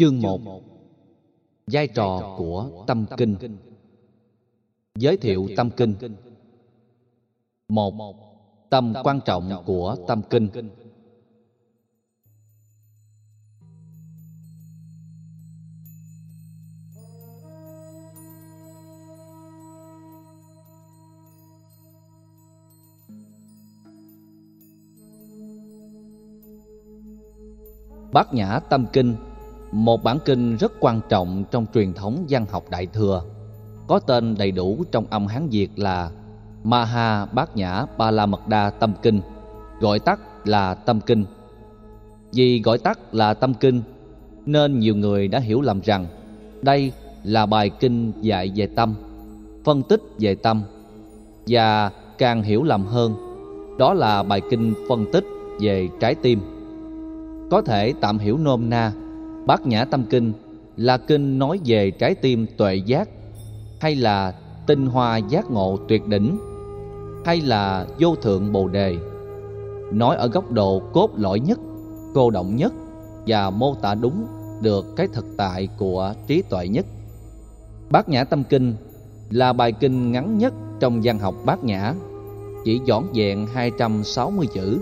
Chương 1 Vai trò của tâm kinh. Giới thiệu tâm kinh. Một Tầm quan trọng của tâm kinh. Bát Nhã Tâm Kinh. Một bản kinh rất quan trọng trong truyền thống văn học Đại Thừa, Có tên đầy đủ trong âm Hán Việt là Maha Bát Nhã Ba La Mật Đa Tâm Kinh, Gọi tắt là Tâm Kinh. Vì gọi tắt là Tâm Kinh, Nên nhiều người đã hiểu lầm rằng Đây là bài kinh dạy về tâm, Phân tích về tâm, Và càng hiểu lầm hơn, Đó là bài kinh phân tích về trái tim. Có thể tạm hiểu nôm na Bát Nhã Tâm Kinh là kinh nói về trái tim tuệ giác, hay là tinh hoa giác ngộ tuyệt đỉnh, hay là vô thượng bồ đề. Nói ở góc độ cốt lõi nhất, cô động nhất và mô tả đúng được cái thực tại của trí tuệ nhất. Bát nhã tâm kinh là bài kinh ngắn nhất trong văn học bát nhã, chỉ dõn dẹn 260 chữ,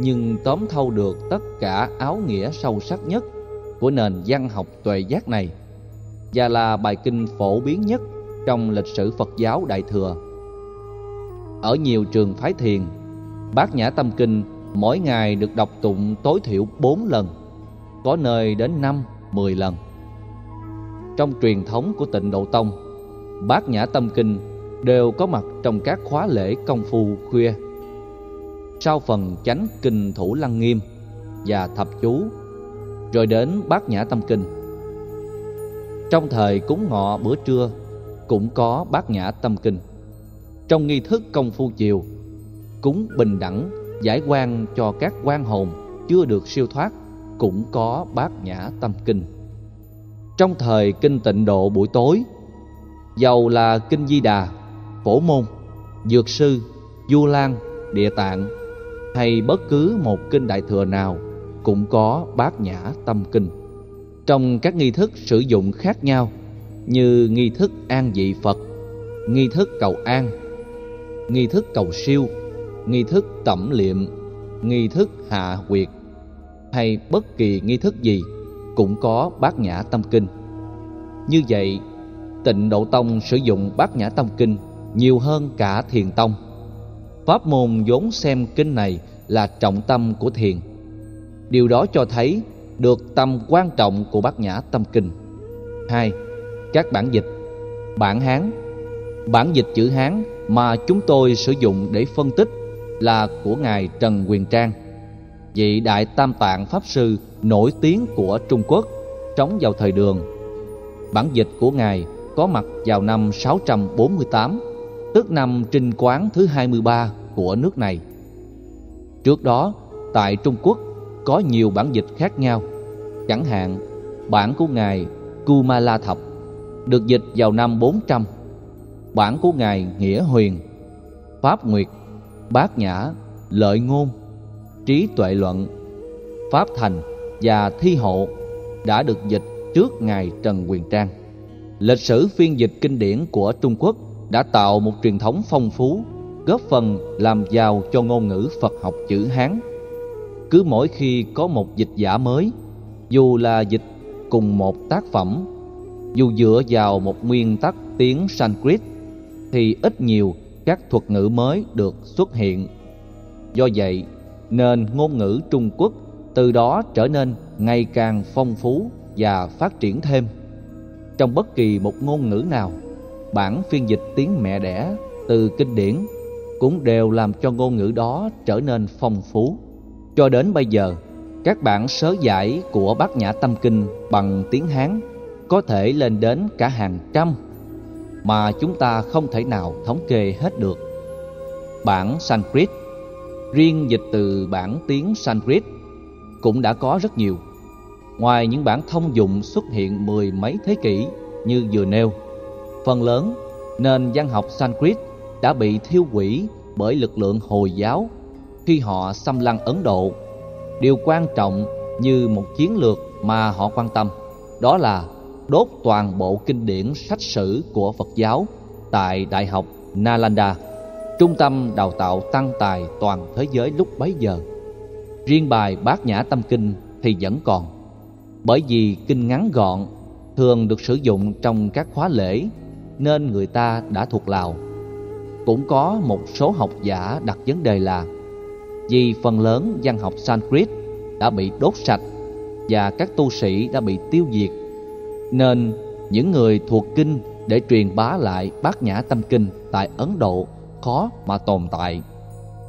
nhưng tóm thâu được tất cả áo nghĩa sâu sắc nhất của nền văn học tuệ giác này và là bài kinh phổ biến nhất trong lịch sử Phật giáo Đại Thừa. Ở nhiều trường phái thiền, Bát Nhã Tâm Kinh mỗi ngày được đọc tụng tối thiểu 4 lần, có nơi đến 5, 10 lần. Trong truyền thống của tịnh Độ Tông, Bát Nhã Tâm Kinh đều có mặt trong các khóa lễ công phu khuya sau phần chánh kinh thủ lăng nghiêm và thập chú rồi đến bát nhã tâm kinh. Trong thời cúng ngọ bữa trưa, cũng có bát nhã tâm kinh. Trong nghi thức công phu chiều, cúng bình đẳng, giải quan cho các quan hồn chưa được siêu thoát, cũng có bát nhã tâm kinh. Trong thời kinh tịnh độ buổi tối dầu là kinh di đà, phổ môn, dược sư, du lan, địa tạng, hay bất cứ một kinh đại thừa nào cũng có bát nhã tâm kinh. Trong các nghi thức sử dụng khác nhau như nghi thức an vị Phật, nghi thức cầu an, nghi thức cầu siêu, nghi thức tẩm liệm, nghi thức hạ quyệt hay bất kỳ nghi thức gì cũng có bát nhã tâm kinh. Như vậy, Tịnh Độ Tông sử dụng bát nhã tâm kinh nhiều hơn cả Thiền Tông. Pháp môn vốn xem kinh này là trọng tâm của thiền. Điều đó cho thấy được tầm quan trọng của Bát Nhã Tâm Kinh. 2. Các bản dịch Bản Hán Bản dịch chữ Hán mà chúng tôi sử dụng để phân tích là của Ngài Trần Quyền Trang, vị Đại Tam Tạng Pháp Sư nổi tiếng của Trung Quốc, trống vào thời đường. Bản dịch của Ngài có mặt vào năm 648, tức năm trinh quán thứ 23 của nước này. Trước đó, tại Trung Quốc có nhiều bản dịch khác nhau. Chẳng hạn, bản của ngài Kumala Thập được dịch vào năm 400, bản của ngài Nghĩa Huyền, Pháp Nguyệt, Bát Nhã, Lợi Ngôn, Trí Tuệ Luận, Pháp Thành và Thi Hộ đã được dịch trước ngài Trần Quyền Trang. Lịch sử phiên dịch kinh điển của Trung Quốc đã tạo một truyền thống phong phú góp phần làm giàu cho ngôn ngữ Phật học chữ Hán. Cứ mỗi khi có một dịch giả mới, dù là dịch cùng một tác phẩm, dù dựa vào một nguyên tắc tiếng Sanskrit, thì ít nhiều các thuật ngữ mới được xuất hiện. Do vậy, nên ngôn ngữ Trung Quốc từ đó trở nên ngày càng phong phú và phát triển thêm. Trong bất kỳ một ngôn ngữ nào, bản phiên dịch tiếng mẹ đẻ từ kinh điển cũng đều làm cho ngôn ngữ đó trở nên phong phú. Cho đến bây giờ, các bản sớ giải của Bát Nhã Tâm Kinh bằng tiếng Hán có thể lên đến cả hàng trăm mà chúng ta không thể nào thống kê hết được. Bản Sanskrit, riêng dịch từ bản tiếng Sanskrit cũng đã có rất nhiều. Ngoài những bản thông dụng xuất hiện mười mấy thế kỷ như vừa nêu, phần lớn nền văn học Sanskrit đã bị thiêu hủy bởi lực lượng Hồi giáo khi họ xâm lăng Ấn Độ. Điều quan trọng như một chiến lược mà họ quan tâm đó là đốt toàn bộ kinh điển sách sử của Phật giáo tại Đại học Nalanda, trung tâm đào tạo tăng tài toàn thế giới lúc bấy giờ. Riêng bài Bát Nhã Tâm Kinh thì vẫn còn, bởi vì kinh ngắn gọn, thường được sử dụng trong các khóa lễ nên người ta đã thuộc lào. Cũng có một số học giả đặt vấn đề là vì phần lớn văn học Sanskrit đã bị đốt sạch và các tu sĩ đã bị tiêu diệt nên những người thuộc kinh để truyền bá lại bát nhã tâm kinh tại Ấn Độ khó mà tồn tại.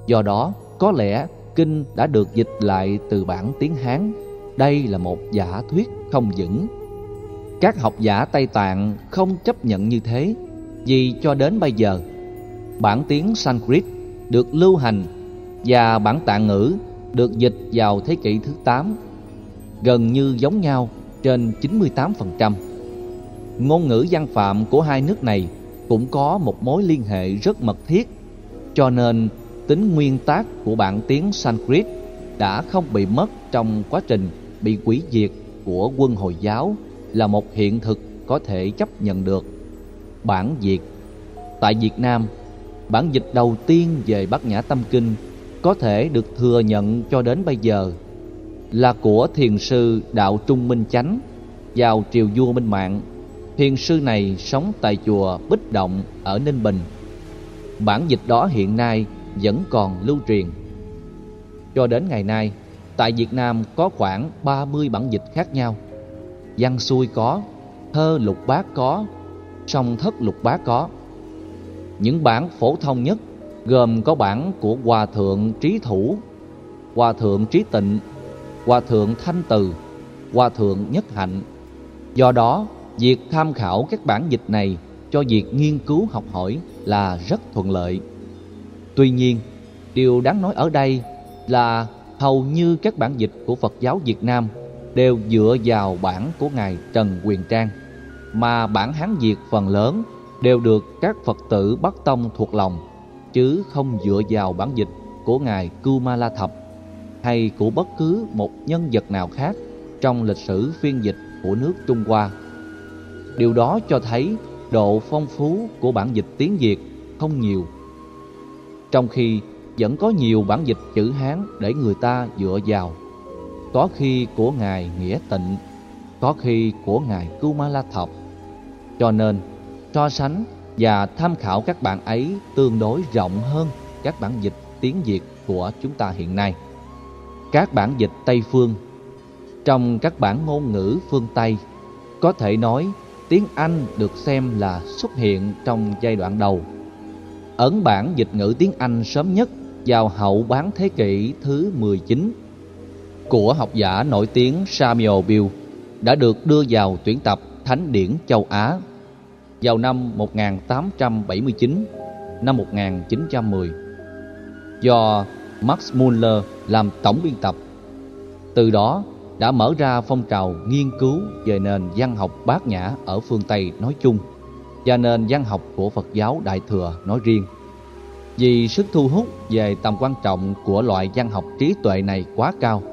Do đó, có lẽ kinh đã được dịch lại từ bản tiếng Hán. Đây là một giả thuyết không vững. Các học giả Tây Tạng không chấp nhận như thế vì cho đến bây giờ bản tiếng Sanskrit được lưu hành và bản tạng ngữ được dịch vào thế kỷ thứ 8 gần như giống nhau trên 98%. Ngôn ngữ văn phạm của hai nước này cũng có một mối liên hệ rất mật thiết, cho nên tính nguyên tác của bản tiếng Sanskrit đã không bị mất trong quá trình bị quỷ diệt của quân Hồi giáo là một hiện thực có thể chấp nhận được. Bản Việt Tại Việt Nam, bản dịch đầu tiên về Bát Nhã Tâm Kinh có thể được thừa nhận cho đến bây giờ là của thiền sư Đạo Trung Minh Chánh vào triều vua Minh Mạng. Thiền sư này sống tại chùa Bích Động ở Ninh Bình. Bản dịch đó hiện nay vẫn còn lưu truyền. Cho đến ngày nay, tại Việt Nam có khoảng 30 bản dịch khác nhau. Văn xuôi có, thơ lục bát có, song thất lục bát có. Những bản phổ thông nhất gồm có bản của Hòa Thượng Trí Thủ, Hòa Thượng Trí Tịnh, Hòa Thượng Thanh Từ, Hòa Thượng Nhất Hạnh. Do đó, việc tham khảo các bản dịch này cho việc nghiên cứu học hỏi là rất thuận lợi. Tuy nhiên, điều đáng nói ở đây là hầu như các bản dịch của Phật giáo Việt Nam đều dựa vào bản của Ngài Trần Quyền Trang, mà bản Hán Việt phần lớn đều được các Phật tử Bắc Tông thuộc lòng chứ không dựa vào bản dịch của ngài Kumala Thập hay của bất cứ một nhân vật nào khác trong lịch sử phiên dịch của nước Trung Hoa. Điều đó cho thấy độ phong phú của bản dịch tiếng Việt không nhiều. Trong khi vẫn có nhiều bản dịch chữ Hán để người ta dựa vào. Có khi của ngài Nghĩa Tịnh, có khi của ngài Kumala Thập. Cho nên, so sánh và tham khảo các bản ấy tương đối rộng hơn các bản dịch tiếng Việt của chúng ta hiện nay. Các bản dịch Tây phương, trong các bản ngôn ngữ phương Tây, có thể nói tiếng Anh được xem là xuất hiện trong giai đoạn đầu. Ấn bản dịch ngữ tiếng Anh sớm nhất vào hậu bán thế kỷ thứ 19 của học giả nổi tiếng Samuel Bill đã được đưa vào tuyển tập Thánh điển châu Á vào năm 1879, năm 1910 do Max Muller làm tổng biên tập. Từ đó đã mở ra phong trào nghiên cứu về nền văn học bát nhã ở phương Tây nói chung và nền văn học của Phật giáo Đại Thừa nói riêng. Vì sức thu hút về tầm quan trọng của loại văn học trí tuệ này quá cao,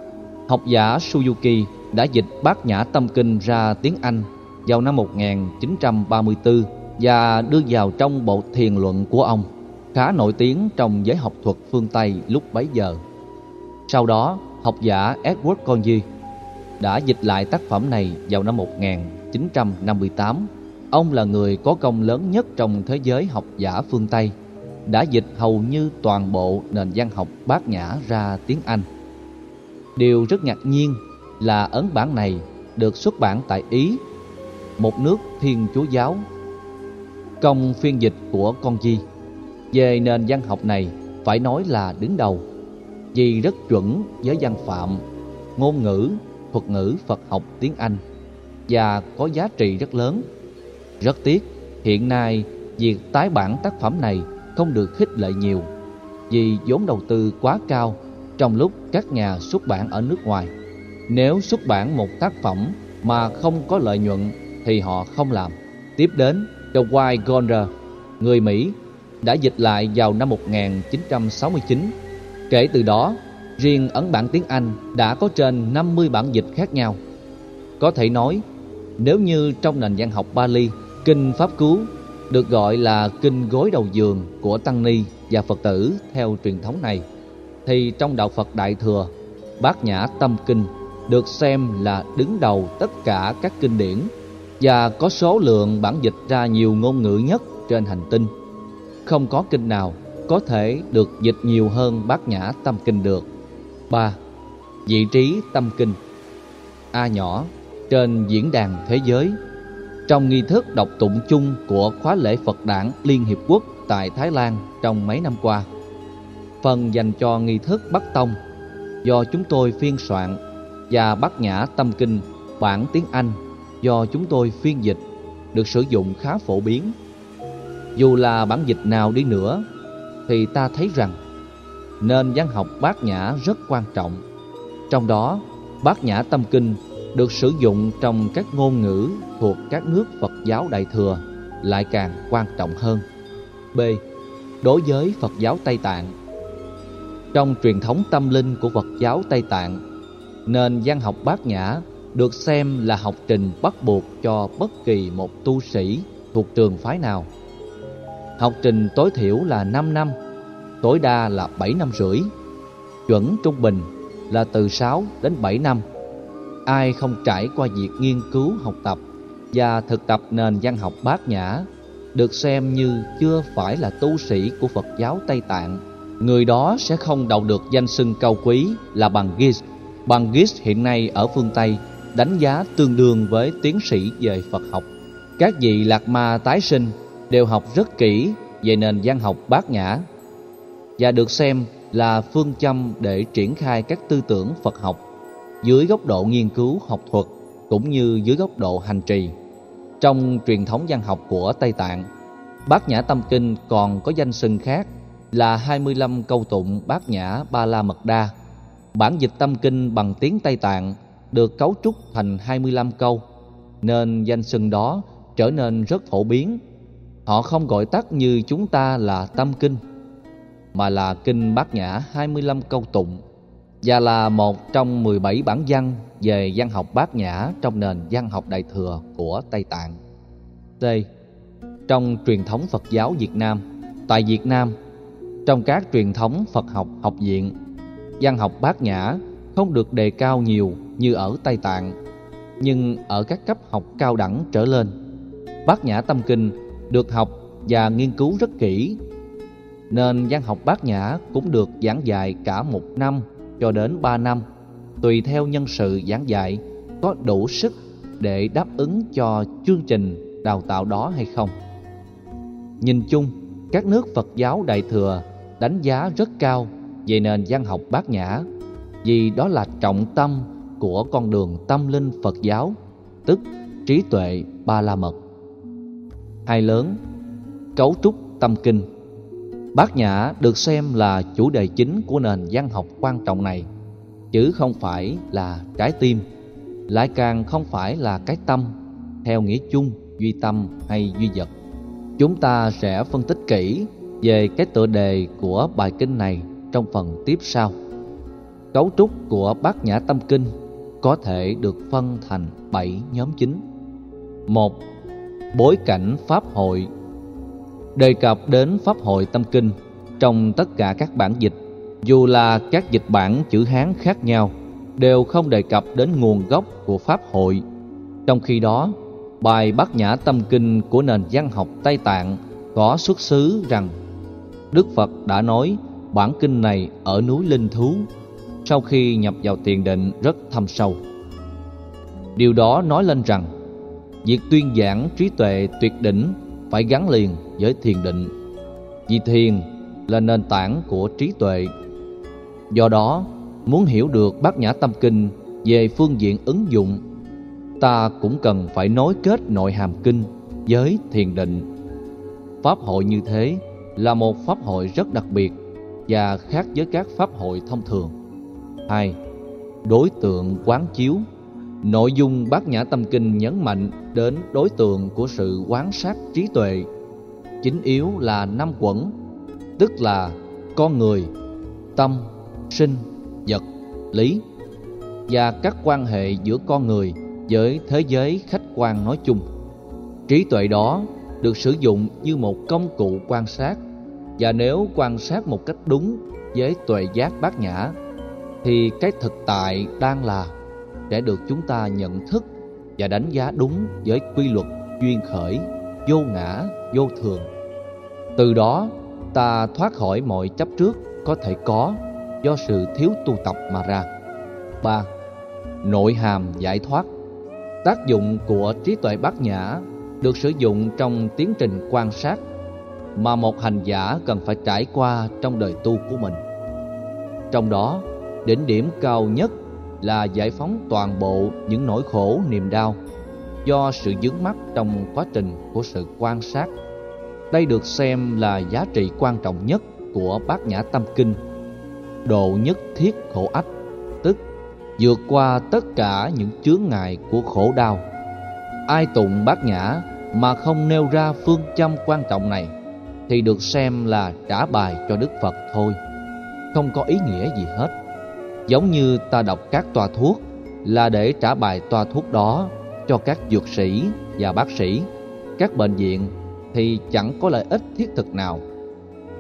học giả Suzuki đã dịch bát nhã tâm kinh ra tiếng Anh vào năm 1934 và đưa vào trong bộ thiền luận của ông, khá nổi tiếng trong giới học thuật phương Tây lúc bấy giờ. Sau đó, học giả Edward Congy đã dịch lại tác phẩm này vào năm 1958. Ông là người có công lớn nhất trong thế giới học giả phương Tây, đã dịch hầu như toàn bộ nền văn học bát nhã ra tiếng Anh. Điều rất ngạc nhiên là ấn bản này được xuất bản tại Ý một nước thiên chúa giáo. Công phiên dịch của con Di về nền văn học này phải nói là đứng đầu vì rất chuẩn với văn phạm, ngôn ngữ, thuật ngữ Phật học tiếng Anh và có giá trị rất lớn. Rất tiếc, hiện nay việc tái bản tác phẩm này không được khích lệ nhiều vì vốn đầu tư quá cao trong lúc các nhà xuất bản ở nước ngoài. Nếu xuất bản một tác phẩm mà không có lợi nhuận thì họ không làm. Tiếp đến, The White Goner, người Mỹ, đã dịch lại vào năm 1969. Kể từ đó, riêng ấn bản tiếng Anh đã có trên 50 bản dịch khác nhau. Có thể nói, Nếu như trong nền văn học Bali, kinh Pháp Cứu được gọi là kinh gối đầu giường của Tăng Ni và Phật tử theo truyền thống này, thì trong đạo Phật Đại Thừa, Bát Nhã Tâm Kinh được xem là đứng đầu tất cả các kinh điển và có số lượng bản dịch ra nhiều ngôn ngữ nhất trên hành tinh. Không có kinh nào có thể được dịch nhiều hơn Bát Nhã Tâm Kinh được. 3. Vị trí Tâm Kinh A nhỏ, trên diễn đàn thế giới trong nghi thức đọc tụng chung của khóa lễ Phật đản Liên Hiệp Quốc tại Thái Lan trong mấy năm qua. Phần dành cho nghi thức Bắc Tông, do chúng tôi phiên soạn và Bát Nhã Tâm Kinh bản tiếng Anh do chúng tôi phiên dịch được sử dụng khá phổ biến. Dù là bản dịch nào đi nữa thì ta thấy rằng nên văn học Bát Nhã rất quan trọng. Trong đó, Bát Nhã Tâm Kinh được sử dụng trong các ngôn ngữ thuộc các nước Phật giáo Đại Thừa lại càng quan trọng hơn. B. Đối với Phật giáo Tây Tạng Trong truyền thống tâm linh của Phật giáo Tây Tạng, nền văn học Bát Nhã được xem là học trình bắt buộc cho bất kỳ một tu sĩ thuộc trường phái nào. Học trình tối thiểu là 5 năm, tối đa là 7 năm rưỡi. Chuẩn trung bình là từ 6 đến 7 năm ai không trải qua việc nghiên cứu học tập và thực tập nền văn học bát nhã được xem như chưa phải là tu sĩ của Phật giáo Tây Tạng người đó sẽ không đậu được danh xưng cao quý là bằng Gis bằng Gis hiện nay ở phương Tây đánh giá tương đương với tiến sĩ về Phật học các vị lạc ma tái sinh đều học rất kỹ về nền văn học bát nhã và được xem là phương châm để triển khai các tư tưởng Phật học dưới góc độ nghiên cứu học thuật cũng như dưới góc độ hành trì. Trong truyền thống văn học của Tây Tạng, Bát Nhã Tâm Kinh còn có danh xưng khác là 25 câu tụng Bát Nhã Ba La Mật Đa. Bản dịch tâm kinh bằng tiếng Tây Tạng được cấu trúc thành 25 câu, nên danh xưng đó trở nên rất phổ biến. Họ không gọi tắt như chúng ta là tâm kinh, mà là kinh Bát Nhã 25 câu tụng và là một trong 17 bản văn về văn học bát nhã trong nền văn học đại thừa của Tây Tạng. D. Trong truyền thống Phật giáo Việt Nam, tại Việt Nam, trong các truyền thống Phật học học viện, văn học bát nhã không được đề cao nhiều như ở Tây Tạng, nhưng ở các cấp học cao đẳng trở lên, bát nhã tâm kinh được học và nghiên cứu rất kỹ, nên văn học bát nhã cũng được giảng dạy cả một năm cho đến ba năm, tùy theo nhân sự giảng dạy có đủ sức để đáp ứng cho chương trình đào tạo đó hay không. Nhìn chung, các nước Phật giáo Đại Thừa đánh giá rất cao về nền văn học bát nhã vì đó là trọng tâm của con đường tâm linh Phật giáo, tức trí tuệ ba la mật. Hai lớn, cấu trúc tâm kinh Bát Nhã được xem là chủ đề chính của nền văn học quan trọng này, chứ không phải là trái tim, lại càng không phải là cái tâm, theo nghĩa chung, duy tâm hay duy vật. Chúng ta sẽ phân tích kỹ về cái tựa đề của bài kinh này trong phần tiếp sau. Cấu trúc của Bát Nhã Tâm Kinh có thể được phân thành 7 nhóm chính. một Bối cảnh Pháp hội đề cập đến Pháp hội Tâm Kinh trong tất cả các bản dịch, dù là các dịch bản chữ Hán khác nhau, đều không đề cập đến nguồn gốc của Pháp hội. Trong khi đó, bài Bát Nhã Tâm Kinh của nền văn học Tây Tạng có xuất xứ rằng Đức Phật đã nói bản kinh này ở núi Linh Thú sau khi nhập vào tiền định rất thâm sâu. Điều đó nói lên rằng, việc tuyên giảng trí tuệ tuyệt đỉnh phải gắn liền với thiền định. Vì thiền là nền tảng của trí tuệ. Do đó, muốn hiểu được bát nhã tâm kinh về phương diện ứng dụng, ta cũng cần phải nối kết nội hàm kinh với thiền định. Pháp hội như thế là một pháp hội rất đặc biệt và khác với các pháp hội thông thường hai đối tượng quán chiếu. Nội dung bát nhã tâm kinh nhấn mạnh đến đối tượng của sự quán sát trí tuệ. Chính yếu là năm quẩn, tức là con người, tâm, sinh, vật, lý, và các quan hệ giữa con người với thế giới khách quan nói chung. Trí tuệ đó được sử dụng như một công cụ quan sát, và nếu quan sát một cách đúng với tuệ giác bát nhã thì cái thực tại đang là sẽ được chúng ta nhận thức và đánh giá đúng với quy luật duyên khởi, vô ngã, vô thường. Từ đó, ta thoát khỏi mọi chấp trước có thể có do sự thiếu tu tập mà ra. 3. Nội hàm giải thoát Tác dụng của trí tuệ bát nhã được sử dụng trong tiến trình quan sát mà một hành giả cần phải trải qua trong đời tu của mình. Trong đó, đỉnh điểm cao nhất là giải phóng toàn bộ những nỗi khổ niềm đau do sự dướng mắt trong quá trình của sự quan sát. Đây được xem là giá trị quan trọng nhất của bát nhã tâm kinh. Độ nhất thiết khổ ách, tức vượt qua tất cả những chướng ngại của khổ đau. Ai tụng bát nhã mà không nêu ra phương châm quan trọng này thì được xem là trả bài cho Đức Phật thôi, không có ý nghĩa gì hết. Giống như ta đọc các toa thuốc là để trả bài toa thuốc đó cho các dược sĩ và bác sĩ, các bệnh viện thì chẳng có lợi ích thiết thực nào.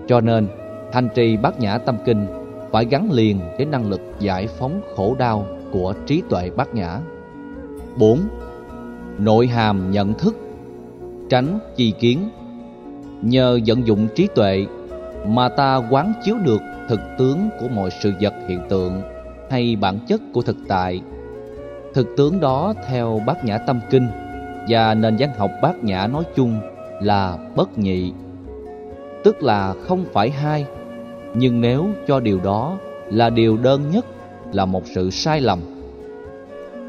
Cho nên, hành trì bát nhã tâm kinh phải gắn liền với năng lực giải phóng khổ đau của trí tuệ bát nhã. 4. Nội hàm nhận thức Tránh chi kiến Nhờ vận dụng trí tuệ mà ta quán chiếu được thực tướng của mọi sự vật hiện tượng hay bản chất của thực tại. Thực tướng đó theo bát nhã tâm kinh và nền văn học bát nhã nói chung là bất nhị, tức là không phải hai, nhưng nếu cho điều đó là điều đơn nhất là một sự sai lầm.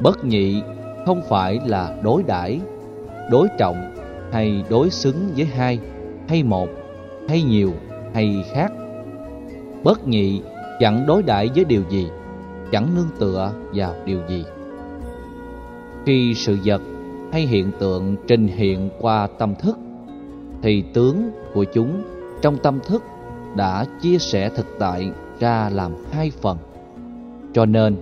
Bất nhị không phải là đối đãi, đối trọng hay đối xứng với hai hay một hay nhiều hay khác. Bất nhị chẳng đối đãi với điều gì chẳng nương tựa vào điều gì. Khi sự vật hay hiện tượng trình hiện qua tâm thức, thì tướng của chúng trong tâm thức đã chia sẻ thực tại ra làm hai phần. Cho nên,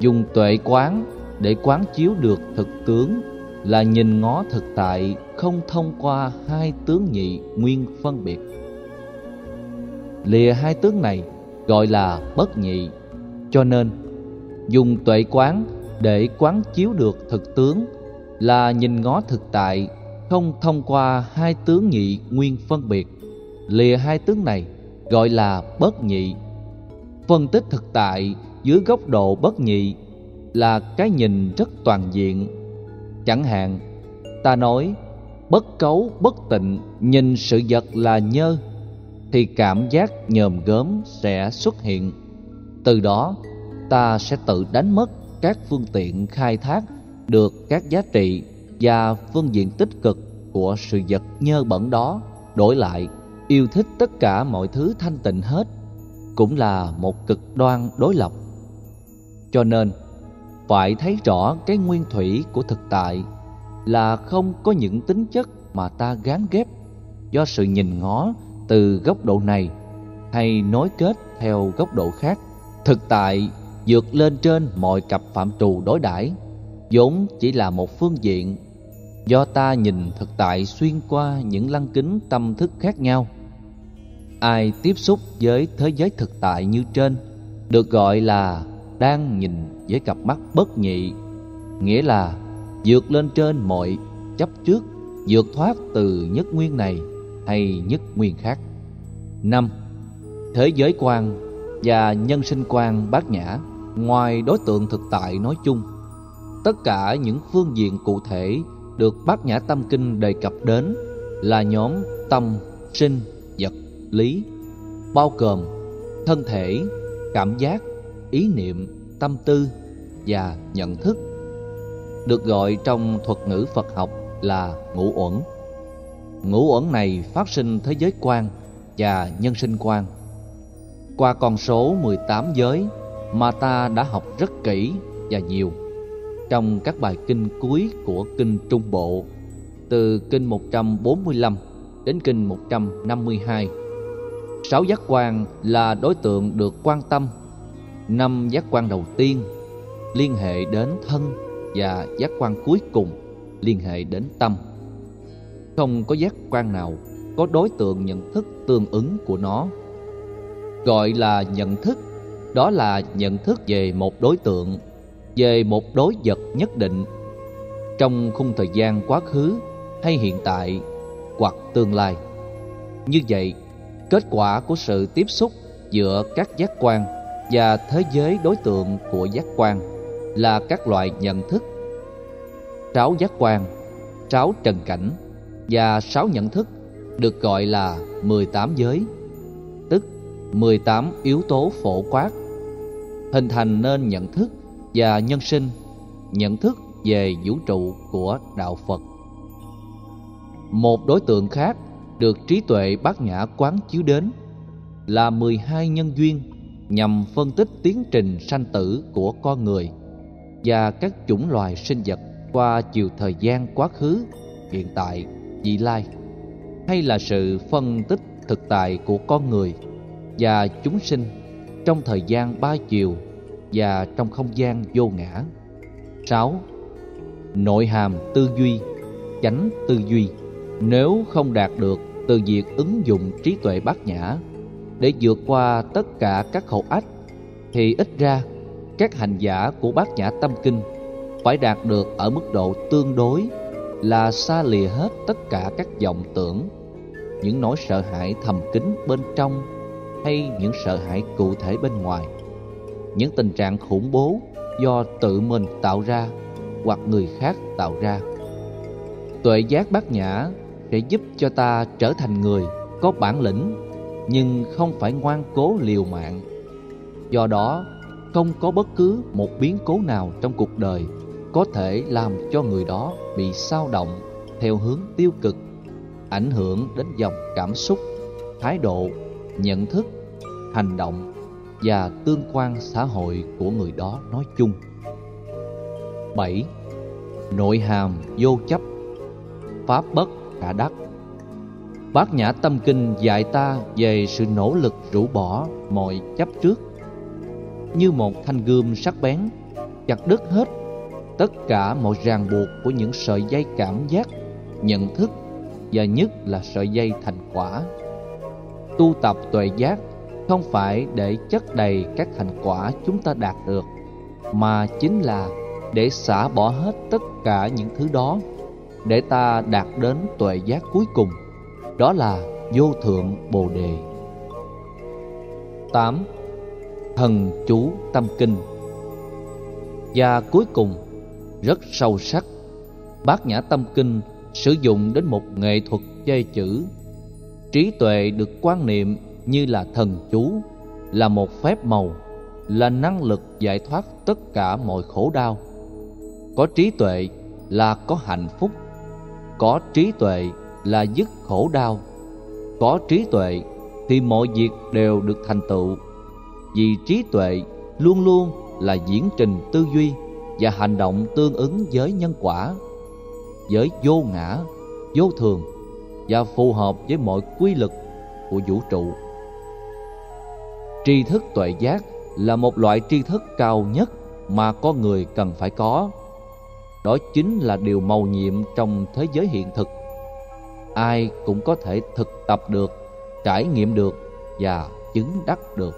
dùng tuệ quán để quán chiếu được thực tướng là nhìn ngó thực tại không thông qua hai tướng nhị nguyên phân biệt. Lìa hai tướng này gọi là bất nhị. Cho nên dùng tuệ quán để quán chiếu được thực tướng, là nhìn ngó thực tại, không thông qua hai tướng nhị nguyên phân biệt. Lìa hai tướng này gọi là bất nhị. Phân tích thực tại dưới góc độ bất nhị là cái nhìn rất toàn diện. Chẳng hạn, ta nói, bất cấu, bất tịnh, nhìn sự vật là nhơ, thì cảm giác nhòm gớm sẽ xuất hiện. Từ đó ta sẽ tự đánh mất các phương tiện khai thác, được các giá trị và phương diện tích cực của sự vật nhơ bẩn đó, đổi lại yêu thích tất cả mọi thứ thanh tịnh hết, cũng là một cực đoan đối lập. Cho nên, phải thấy rõ cái nguyên thủy của thực tại là không có những tính chất mà ta gán ghép. Do sự nhìn ngó từ góc độ này hay nối kết theo góc độ khác, thực tại vượt lên trên mọi cặp phạm trù đối đãi. Vốn chỉ là một phương diện, do ta nhìn thực tại xuyên qua những lăng kính tâm thức khác nhau. Ai tiếp xúc với thế giới thực tại như trên, được gọi là đang nhìn với cặp mắt bất nhị. Nghĩa là vượt lên trên mọi chấp trước vượt thoát từ nhất nguyên này hay nhất nguyên khác. Năm, thế giới quan và nhân sinh quan bát nhã ngoài đối tượng thực tại nói chung, tất cả những phương diện cụ thể được bát nhã tâm kinh đề cập đến là nhóm tâm, sinh, vật, lý, bao gồm thân thể, cảm giác, ý niệm, tâm tư và nhận thức, được gọi trong thuật ngữ phật học là ngũ uẩn. Ngũ uẩn này phát sinh thế giới quan và nhân sinh quan. Qua con số 18 giới mà ta đã học rất kỹ và nhiều trong các bài kinh cuối của kinh Trung Bộ từ kinh 145 đến kinh 152. Sáu giác quan là đối tượng được quan tâm. Năm giác quan đầu tiên liên hệ đến thân và giác quan cuối cùng liên hệ đến tâm. Không có giác quan nào có đối tượng nhận thức tương ứng của nó. Gọi là nhận thức, đó là nhận thức về một đối tượng, về một đối vật nhất định trong khung thời gian quá khứ hay hiện tại hoặc tương lai. Như vậy, kết quả của sự tiếp xúc giữa các giác quan và thế giới đối tượng của giác quan là các loại nhận thức. Sáu giác quan, sáu trần cảnh và sáu nhận thức được gọi là 18 giới, 18 yếu tố phổ quát, hình thành nên nhận thức và nhân sinh, nhận thức về vũ trụ của đạo Phật. Một đối tượng khác được trí tuệ bát nhã quán chiếu đến là 12 nhân duyên nhằm phân tích tiến trình sanh tử của con người và các chủng loài sinh vật qua chiều thời gian quá khứ, hiện tại, vị lai hay là sự phân tích thực tại của con người và chúng sinh trong thời gian ba chiều và trong không gian vô ngã. 6. Nội hàm tư duy, chánh tư duy nếu không đạt được từ việc ứng dụng trí tuệ bát nhã để vượt qua tất cả các khẩu ách thì ít ra các hành giả của bát nhã tâm kinh phải đạt được ở mức độ tương đối là xa lìa hết tất cả các vọng tưởng những nỗi sợ hãi thầm kín bên trong hay những sợ hãi cụ thể bên ngoài. Những tình trạng khủng bố do tự mình tạo ra hoặc người khác tạo ra. Tuệ giác bát nhã sẽ giúp cho ta trở thành người có bản lĩnh, nhưng không phải ngoan cố liều mạng. Do đó, không có bất cứ một biến cố nào trong cuộc đời có thể làm cho người đó bị sao động theo hướng tiêu cực, ảnh hưởng đến dòng cảm xúc, thái độ nhận thức hành động và tương quan xã hội của người đó nói chung. 7. Nội hàm vô chấp. Pháp bất khả đắc. Bát Nhã Tâm Kinh dạy ta về sự nỗ lực rũ bỏ mọi chấp trước. Như một thanh gươm sắc bén Chặt đứt hết tất cả mọi ràng buộc của những sợi dây cảm giác, nhận thức Và nhất là sợi dây thành quả. Tu tập tuệ giác, không phải để chất đầy các thành quả chúng ta đạt được, Mà chính là để xả bỏ hết tất cả những thứ đó, để ta đạt đến tuệ giác cuối cùng, đó là vô thượng bồ đề 8. Thần chú tâm kinh Và cuối cùng, Rất sâu sắc, Bát nhã tâm kinh Sử dụng đến một nghệ thuật chơi chữ Trí tuệ được quan niệm như là thần chú, Là một phép màu, Là năng lực giải thoát tất cả mọi khổ đau. Có trí tuệ là có hạnh phúc, Có trí tuệ là dứt khổ đau. Có trí tuệ thì mọi việc đều được thành tựu, vì trí tuệ luôn luôn là diễn trình tư duy và hành động tương ứng với nhân quả, với vô ngã, vô thường và phù hợp với mọi quy luật của vũ trụ tri thức tuệ giác là một loại tri thức cao nhất mà con người cần phải có đó chính là điều mầu nhiệm trong thế giới hiện thực ai cũng có thể thực tập được, trải nghiệm được và chứng đắc được.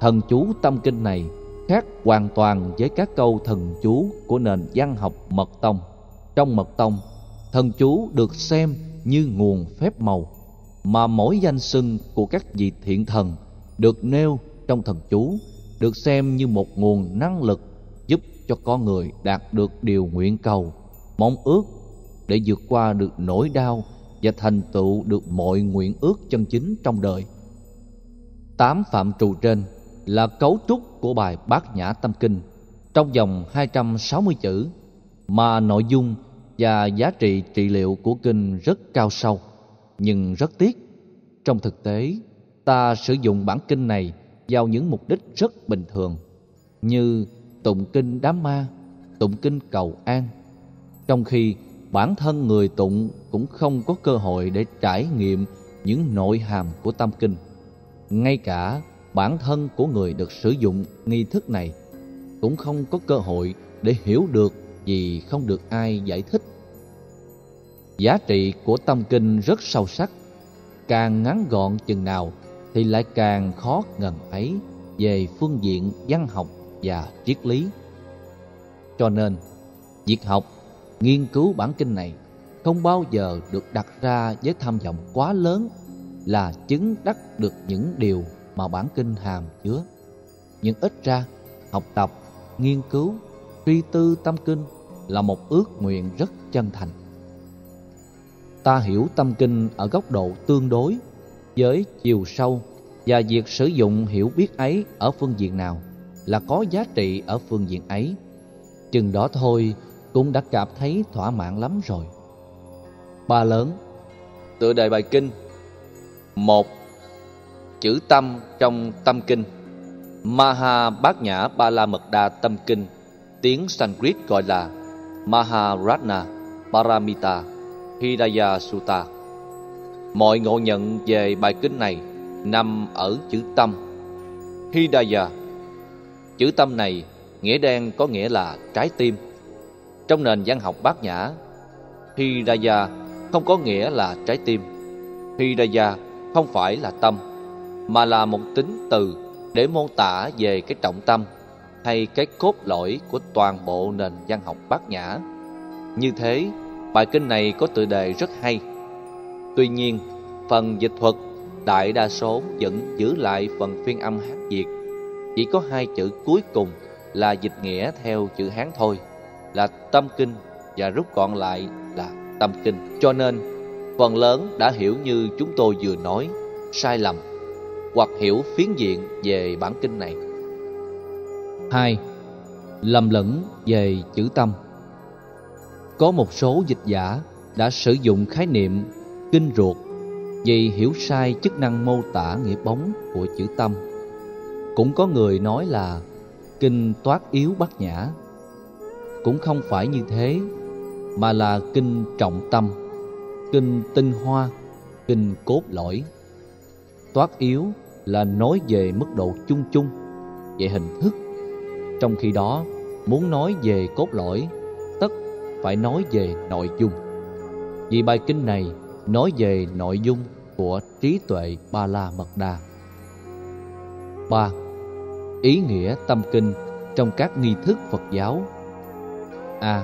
Thần chú tâm kinh này khác hoàn toàn với các câu thần chú của nền văn học mật tông. Trong mật tông, thần chú được xem như nguồn phép màu mà mỗi danh xưng của các vị thiện thần được nêu trong thần chú được xem như một nguồn năng lực giúp cho con người đạt được điều nguyện cầu, mong ước để vượt qua được nỗi đau và thành tựu được mọi nguyện ước chân chính trong đời. Tám phạm trù trên là cấu trúc của bài Bát Nhã Tâm Kinh trong vòng 260 chữ mà nội dung và giá trị trị liệu của kinh rất cao sâu nhưng rất tiếc, trong thực tế, ta sử dụng bản kinh này vào những mục đích rất bình thường, như tụng kinh đám ma, tụng kinh cầu an trong khi bản thân người tụng cũng không có cơ hội để trải nghiệm những nội hàm của tâm kinh. Ngay cả bản thân của người được sử dụng nghi thức này cũng không có cơ hội để hiểu được vì không được ai giải thích. Giá trị của tâm kinh rất sâu sắc, càng ngắn gọn chừng nào thì lại càng khó ngần ấy về phương diện văn học và triết lý. Cho nên, việc học, nghiên cứu bản kinh này không bao giờ được đặt ra với tham vọng quá lớn là chứng đắc được những điều mà bản kinh hàm chứa. Nhưng ít ra, học tập, nghiên cứu, suy tư tâm kinh là một ước nguyện rất chân thành. Ta hiểu tâm kinh ở góc độ tương đối với chiều sâu và việc sử dụng hiểu biết ấy ở phương diện nào là có giá trị ở phương diện ấy. Chừng đó thôi cũng đã cảm thấy thỏa mãn lắm rồi. Ba lớn, Tựa đề bài kinh một, Chữ tâm trong tâm kinh Maha Bát Nhã Ba La Mật Đa Tâm Kinh Tiếng Sanskrit gọi là Maharatna Paramita Hidaya Sutta Mọi ngộ nhận về bài kinh này nằm ở chữ tâm. Hidaya Chữ tâm này nghĩa đen có nghĩa là trái tim. Trong nền văn học bát nhã Hidaya không có nghĩa là trái tim. Hidaya không phải là tâm, Mà là một tính từ để mô tả về cái trọng tâm hay cái cốt lõi của toàn bộ nền văn học bát nhã. Như thế, bài kinh này có tựa đề rất hay. Tuy nhiên, phần dịch thuật đại đa số vẫn giữ lại phần phiên âm hát Việt. Chỉ có hai chữ cuối cùng là dịch nghĩa theo chữ Hán thôi, là tâm kinh và rút gọn lại là tâm kinh. Cho nên, phần lớn đã hiểu như chúng tôi vừa nói, sai lầm hoặc hiểu phiến diện về bản kinh này. 2. Lầm lẫn về chữ tâm Có một số dịch giả đã sử dụng khái niệm kinh ruột vì hiểu sai chức năng mô tả nghĩa bóng của chữ tâm. Cũng có người nói là kinh toát yếu bát nhã. Cũng không phải như thế, mà là kinh trọng tâm, kinh tinh hoa, kinh cốt lõi. Toát yếu là nói về mức độ chung chung, về hình thức. Trong khi đó, muốn nói về cốt lõi, tất phải nói về nội dung. Vì bài kinh này nói về nội dung của trí tuệ Ba La Mật Đa. 3. Ý nghĩa tâm kinh trong các nghi thức Phật giáo A.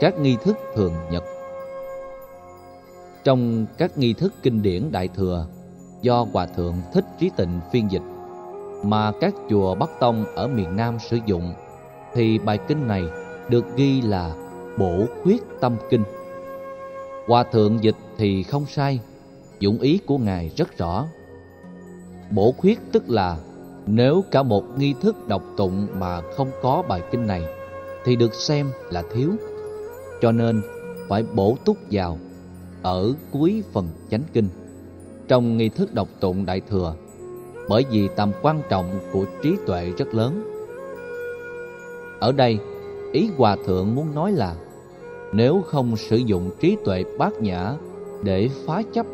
Các nghi thức thường nhật Trong các nghi thức kinh điển Đại Thừa do Hòa Thượng Thích Trí Tịnh phiên dịch mà các chùa Bắc Tông ở miền Nam sử dụng thì bài kinh này được ghi là Bổ Khuyết Tâm Kinh. Hòa Thượng dịch thì không sai, dụng ý của Ngài rất rõ. Bổ khuyết tức là nếu cả một nghi thức đọc tụng mà không có bài kinh này thì được xem là thiếu. Cho nên phải bổ túc vào ở cuối phần chánh kinh trong nghi thức đọc tụng Đại Thừa bởi vì tầm quan trọng của trí tuệ rất lớn. Ở đây, ý Hòa Thượng muốn nói là nếu không sử dụng trí tuệ bát nhã để phá chấp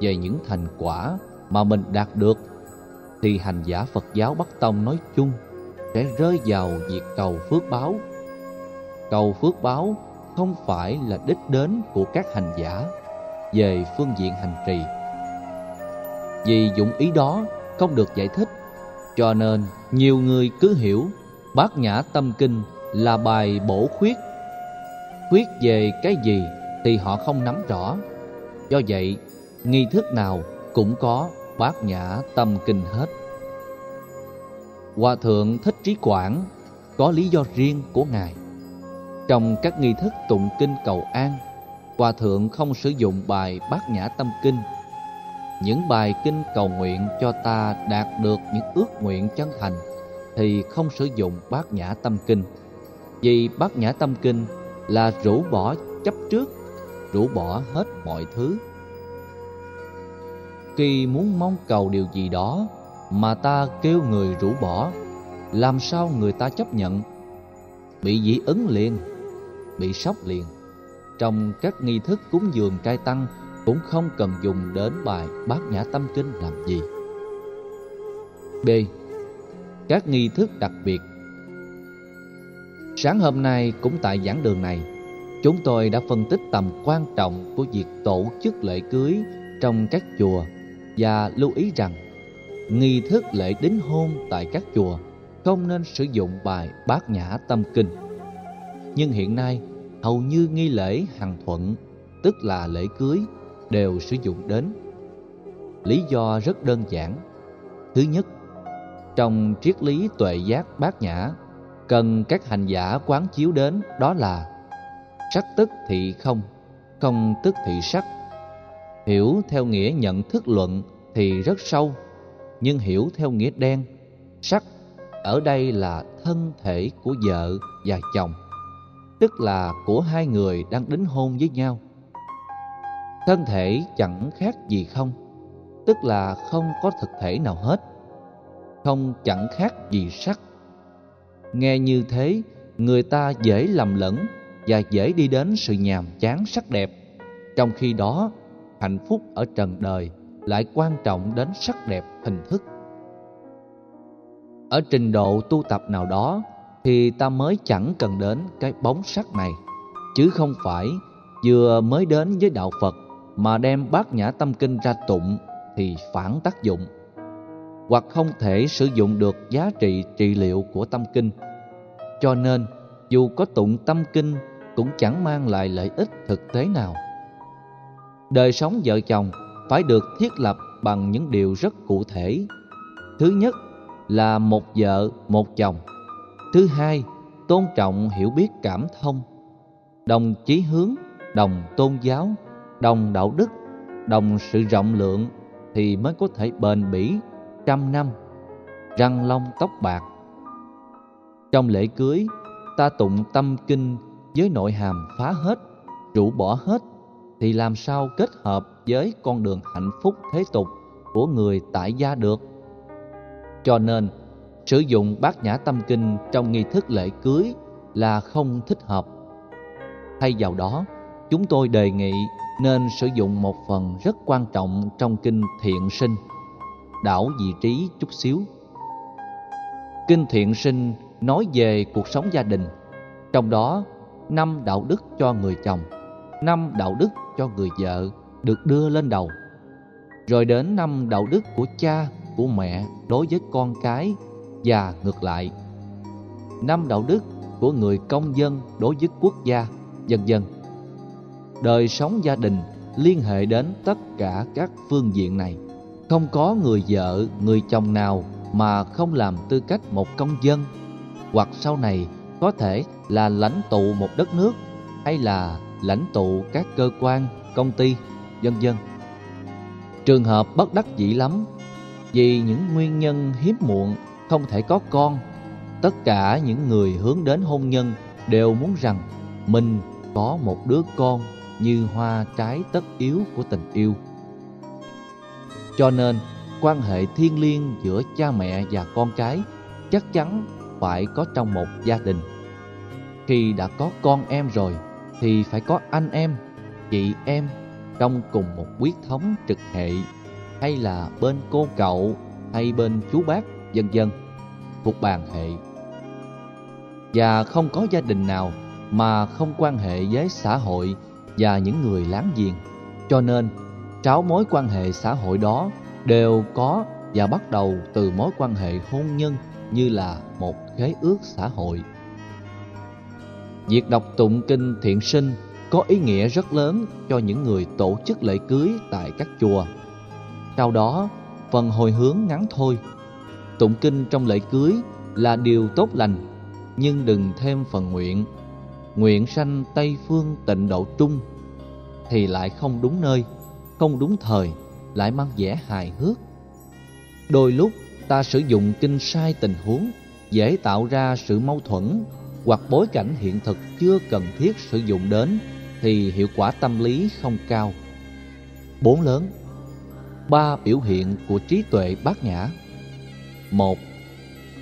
về những thành quả mà mình đạt được thì hành giả Phật giáo Bắc Tông nói chung sẽ rơi vào việc cầu phước báo. Cầu phước báo không phải là đích đến của các hành giả về phương diện hành trì vì dụng ý đó không được giải thích. Cho nên nhiều người cứ hiểu Bát Nhã Tâm Kinh là bài bổ khuyết. Khuyết về cái gì thì họ không nắm rõ. Do vậy, nghi thức nào cũng có Bát Nhã Tâm Kinh hết. Hòa Thượng Thích Trí Quảng có lý do riêng của Ngài. Trong các nghi thức tụng kinh cầu an Hòa Thượng không sử dụng bài Bát Nhã Tâm Kinh những bài kinh cầu nguyện cho ta đạt được những ước nguyện chân thành, thì không sử dụng bát nhã tâm kinh. Vì bát nhã tâm kinh là rũ bỏ chấp trước, rũ bỏ hết mọi thứ. Khi muốn mong cầu điều gì đó mà ta kêu người rũ bỏ, làm sao người ta chấp nhận? Bị dị ứng liền, bị sốc liền. Trong các nghi thức cúng dường trai tăng cũng không cần dùng đến bài bát nhã tâm kinh làm gì. B. Các nghi thức đặc biệt Sáng hôm nay cũng tại giảng đường này, chúng tôi đã phân tích tầm quan trọng của việc tổ chức lễ cưới trong các chùa và lưu ý rằng nghi thức lễ đính hôn tại các chùa không nên sử dụng bài bát nhã tâm kinh. Nhưng hiện nay, hầu như nghi lễ hằng thuận, tức là lễ cưới, đều sử dụng đến. Lý do rất đơn giản. Thứ nhất, trong triết lý tuệ giác bát nhã, cần các hành giả quán chiếu đến đó là sắc tức thị không, không tức thị sắc. Hiểu theo nghĩa nhận thức luận thì rất sâu, nhưng hiểu theo nghĩa đen, sắc ở đây là thân thể của vợ và chồng, tức là của hai người đang đính hôn với nhau. Thân thể chẳng khác gì không, tức là không có thực thể nào hết. Không chẳng khác gì sắc. Nghe như thế, người ta dễ lầm lẫn và dễ đi đến sự nhàm chán sắc đẹp. Trong khi đó, hạnh phúc ở trần đời lại quan trọng đến sắc đẹp hình thức. Ở trình độ tu tập nào đó thì ta mới chẳng cần đến cái bóng sắc này, chứ không phải vừa mới đến với đạo Phật mà đem bát nhã tâm kinh ra tụng thì phản tác dụng hoặc không thể sử dụng được giá trị trị liệu của tâm kinh. Cho nên, dù có tụng tâm kinh cũng chẳng mang lại lợi ích thực tế nào. Đời sống vợ chồng phải được thiết lập bằng những điều rất cụ thể. Thứ nhất là một vợ, một chồng. Thứ hai, tôn trọng hiểu biết cảm thông. Đồng chí hướng, đồng tôn giáo, đồng đạo đức, đồng sự rộng lượng thì mới có thể bền bỉ trăm năm, răng long tóc bạc. Trong lễ cưới, ta tụng tâm kinh với nội hàm phá hết, rũ bỏ hết thì làm sao kết hợp với con đường hạnh phúc thế tục của người tại gia được. Cho nên, sử dụng bát nhã tâm kinh trong nghi thức lễ cưới là không thích hợp. Thay vào đó, chúng tôi đề nghị nên sử dụng một phần rất quan trọng trong kinh thiện sinh, đảo vị trí chút xíu. Kinh thiện sinh nói về cuộc sống gia đình, trong đó năm đạo đức cho người chồng, năm đạo đức cho người vợ được đưa lên đầu. Rồi đến năm đạo đức của cha, của mẹ đối với con cái và ngược lại. Năm đạo đức của người công dân đối với quốc gia, vân vân. Đời sống gia đình liên hệ đến tất cả các phương diện này. Không có người vợ, người chồng nào mà không làm tư cách một công dân hoặc sau này có thể là lãnh tụ một đất nước hay là lãnh tụ các cơ quan, công ty, vân vân. Trường hợp bất đắc dĩ lắm vì những nguyên nhân hiếm muộn không thể có con. Tất cả những người hướng đến hôn nhân đều muốn rằng mình có một đứa con như hoa trái tất yếu của tình yêu. Cho nên, quan hệ thiêng liêng giữa cha mẹ và con cái chắc chắn phải có trong một gia đình. Khi đã có con em rồi thì phải có anh em, chị em trong cùng một huyết thống trực hệ hay là bên cô cậu hay bên chú bác vân vân thuộc bàn hệ. Và không có gia đình nào mà không quan hệ với xã hội và những người láng giềng. Cho nên, tráo mối quan hệ xã hội đó đều có và bắt đầu từ mối quan hệ hôn nhân như là một khế ước xã hội. Việc đọc tụng kinh thiện sinh có ý nghĩa rất lớn cho những người tổ chức lễ cưới tại các chùa. Sau đó, phần hồi hướng ngắn thôi. Tụng kinh trong lễ cưới là điều tốt lành, nhưng đừng thêm phần nguyện. Nguyện sanh Tây Phương tịnh độ trung thì lại không đúng nơi, không đúng thời, lại mang vẻ hài hước. Đôi lúc ta sử dụng kinh sai tình huống dễ tạo ra sự mâu thuẫn hoặc bối cảnh hiện thực chưa cần thiết sử dụng đến thì hiệu quả tâm lý không cao. Bốn lớn Ba biểu hiện của trí tuệ bát nhã một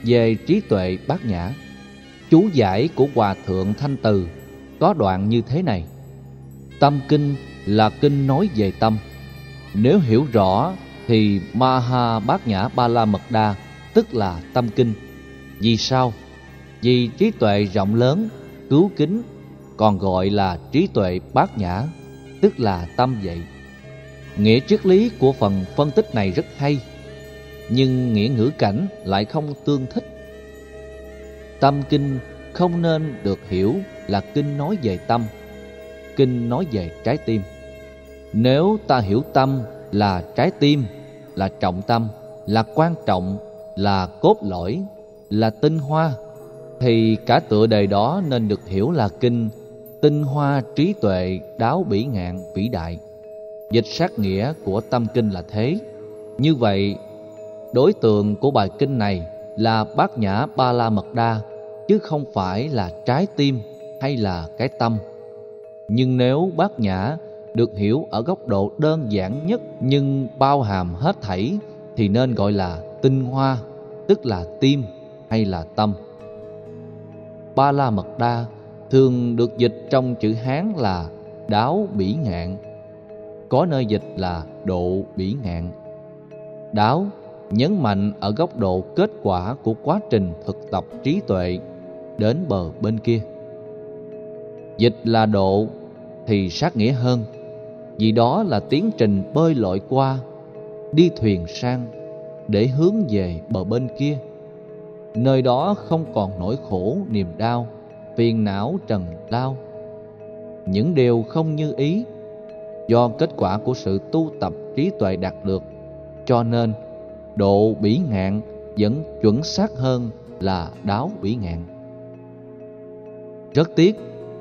Về trí tuệ bát nhã Chú giải của Hòa Thượng Thanh Từ có đoạn như thế này Tâm kinh là kinh nói về tâm Nếu hiểu rõ thì Maha Bát Nhã Ba La Mật Đa tức là tâm kinh Vì sao? vì trí tuệ rộng lớn, cứu kính, còn gọi là trí tuệ bát nhã, tức là tâm vậy. Nghĩa triết lý của phần phân tích này rất hay, nhưng nghĩa ngữ cảnh lại không tương thích. Tâm kinh không nên được hiểu là kinh nói về tâm, kinh nói về trái tim. Nếu ta hiểu tâm là trái tim, là trọng tâm, là quan trọng, là cốt lõi, là tinh hoa, thì cả tựa đề đó nên được hiểu là kinh tinh hoa trí tuệ đáo bỉ ngạn vĩ đại. Dịch sát nghĩa của tâm kinh là thế. Như vậy, đối tượng của bài kinh này là bát nhã ba la mật đa, chứ không phải là trái tim hay là cái tâm. Nhưng nếu bát nhã được hiểu ở góc độ đơn giản nhất nhưng bao hàm hết thảy thì nên gọi là tinh hoa, tức là tim hay là tâm. Ba la mật đa thường được dịch trong chữ Hán là đáo bỉ ngạn, có nơi dịch là độ bỉ ngạn. Đáo nhấn mạnh ở góc độ kết quả của quá trình thực tập trí tuệ đến bờ bên kia. Dịch là độ thì sát nghĩa hơn, vì đó là tiến trình bơi lội qua, đi thuyền sang để hướng về bờ bên kia. Nơi đó không còn nỗi khổ niềm đau, phiền não trần lao. Những điều không như ý do kết quả của sự tu tập trí tuệ đạt được, cho nên độ bỉ ngạn vẫn chuẩn xác hơn là đáo bỉ ngạn. Rất tiếc,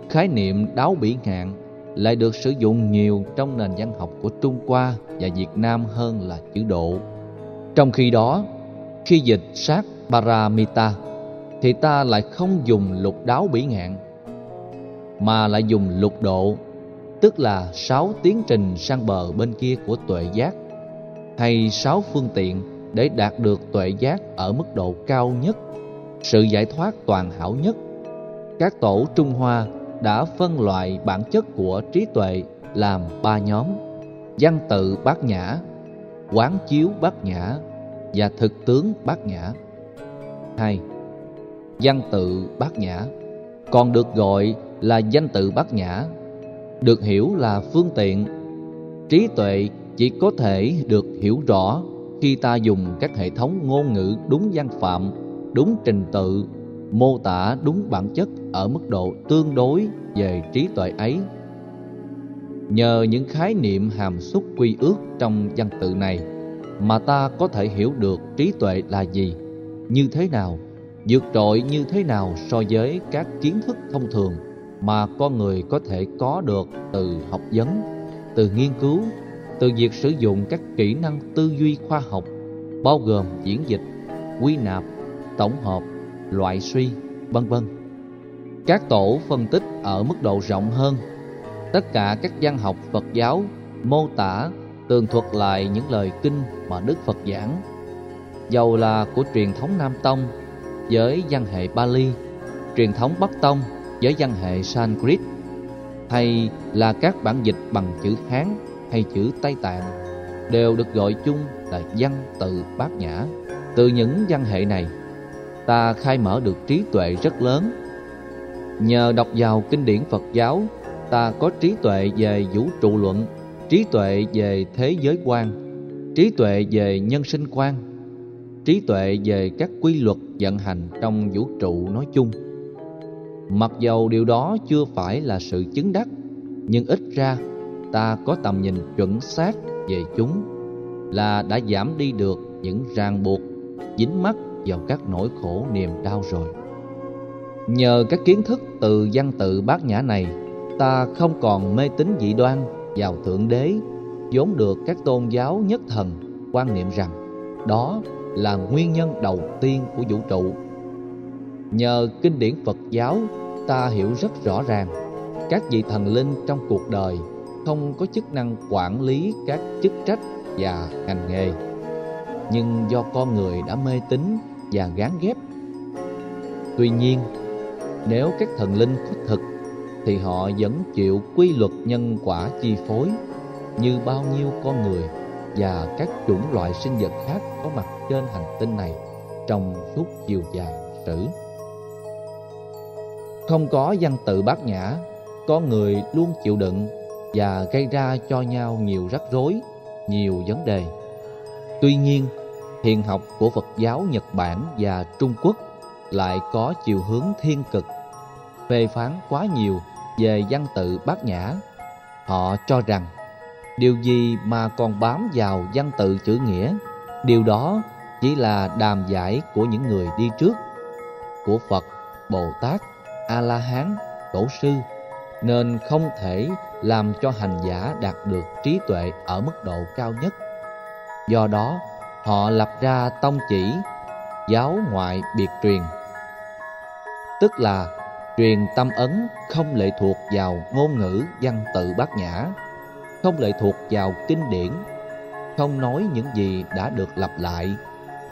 khái niệm đáo bỉ ngạn lại được sử dụng nhiều trong nền văn học của Trung Hoa và Việt Nam hơn là chữ độ. Trong khi đó, khi dịch sát Paramita thì ta lại không dùng lục đáo bỉ ngạn mà lại dùng lục độ tức là sáu tiến trình sang bờ bên kia của tuệ giác hay sáu phương tiện để đạt được tuệ giác ở mức độ cao nhất, sự giải thoát toàn hảo nhất. Các tổ trung hoa đã phân loại bản chất của trí tuệ làm ba nhóm văn tự bát nhã, quán chiếu bát nhã và thực tướng bát nhã. Hai, văn tự bát nhã. Còn được gọi là danh tự bát nhã, được hiểu là phương tiện. Trí tuệ chỉ có thể được hiểu rõ khi ta dùng các hệ thống ngôn ngữ đúng văn phạm đúng trình tự mô tả đúng bản chất ở mức độ tương đối về trí tuệ ấy. Nhờ những khái niệm hàm xúc quy ước trong văn tự này mà ta có thể hiểu được trí tuệ là gì như thế nào vượt trội như thế nào so với các kiến thức thông thường mà con người có thể có được từ học vấn, từ nghiên cứu, từ việc sử dụng các kỹ năng tư duy khoa học, bao gồm diễn dịch, quy nạp, tổng hợp, loại suy, vân vân. Các tổ phân tích ở mức độ rộng hơn, tất cả các văn học Phật giáo mô tả tường thuật lại những lời kinh mà Đức Phật giảng, dầu là của truyền thống Nam Tông với văn hệ Bali, truyền thống Bắc Tông với văn hệ Sanskrit, hay là các bản dịch bằng chữ Hán hay chữ Tây Tạng đều được gọi chung là văn tự bát nhã. Từ những văn hệ này, ta khai mở được trí tuệ rất lớn. Nhờ đọc vào kinh điển Phật giáo, ta có trí tuệ về vũ trụ luận, trí tuệ về thế giới quan, trí tuệ về nhân sinh quan, trí tuệ về các quy luật vận hành trong vũ trụ nói chung. Mặc dầu điều đó chưa phải là sự chứng đắc, nhưng ít ra ta có tầm nhìn chuẩn xác về chúng là đã giảm đi được những ràng buộc dính mắc vào các nỗi khổ niềm đau rồi. Nhờ các kiến thức từ văn tự bát nhã này, ta không còn mê tín dị đoan vào Thượng Đế, vốn được các tôn giáo nhất thần quan niệm rằng đó là nguyên nhân đầu tiên của vũ trụ. Nhờ kinh điển Phật giáo, ta hiểu rất rõ ràng các vị thần linh trong cuộc đời không có chức năng quản lý các chức trách và ngành nghề. Nhưng do con người đã mê tín và gán ghép. Tuy nhiên, nếu các thần linh có thực thì họ vẫn chịu quy luật nhân quả chi phối như bao nhiêu con người và các chủng loại sinh vật khác có mặt trên hành tinh này trong suốt chiều dài sử. Không có văn tự bát nhã, con người luôn chịu đựng và gây ra cho nhau nhiều rắc rối, nhiều vấn đề. Tuy nhiên, thiền học của Phật giáo Nhật Bản và Trung Quốc lại có chiều hướng thiên cực, phê phán quá nhiều về văn tự bát nhã. Họ cho rằng điều gì mà còn bám vào văn tự chữ nghĩa, điều đó chỉ là đàm giải của những người đi trước, của Phật, Bồ Tát, A-la-hán, Tổ sư, nên không thể làm cho hành giả đạt được trí tuệ ở mức độ cao nhất. Do đó, họ lập ra tông chỉ giáo ngoại biệt truyền. Tức là truyền tâm ấn không lệ thuộc vào ngôn ngữ văn tự bát nhã không lệ thuộc vào kinh điển không nói những gì đã được lặp lại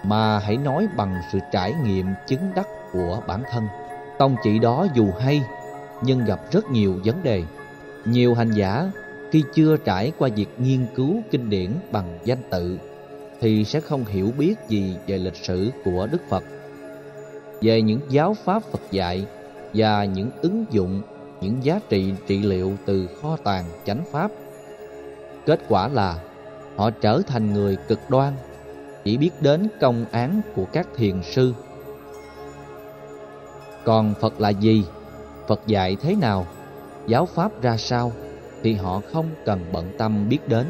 mà hãy nói bằng sự trải nghiệm chứng đắc của bản thân. Tông chỉ đó dù hay nhưng gặp rất nhiều vấn đề nhiều hành giả khi chưa trải qua việc nghiên cứu kinh điển bằng danh tự thì sẽ không hiểu biết gì về lịch sử của Đức Phật, về những giáo pháp Phật dạy và những ứng dụng, những giá trị trị liệu từ kho tàng chánh pháp. Kết quả là họ trở thành người cực đoan, chỉ biết đến công án của các thiền sư. Còn Phật là gì? Phật dạy thế nào? Giáo pháp ra sao? Thì họ không cần bận tâm biết đến.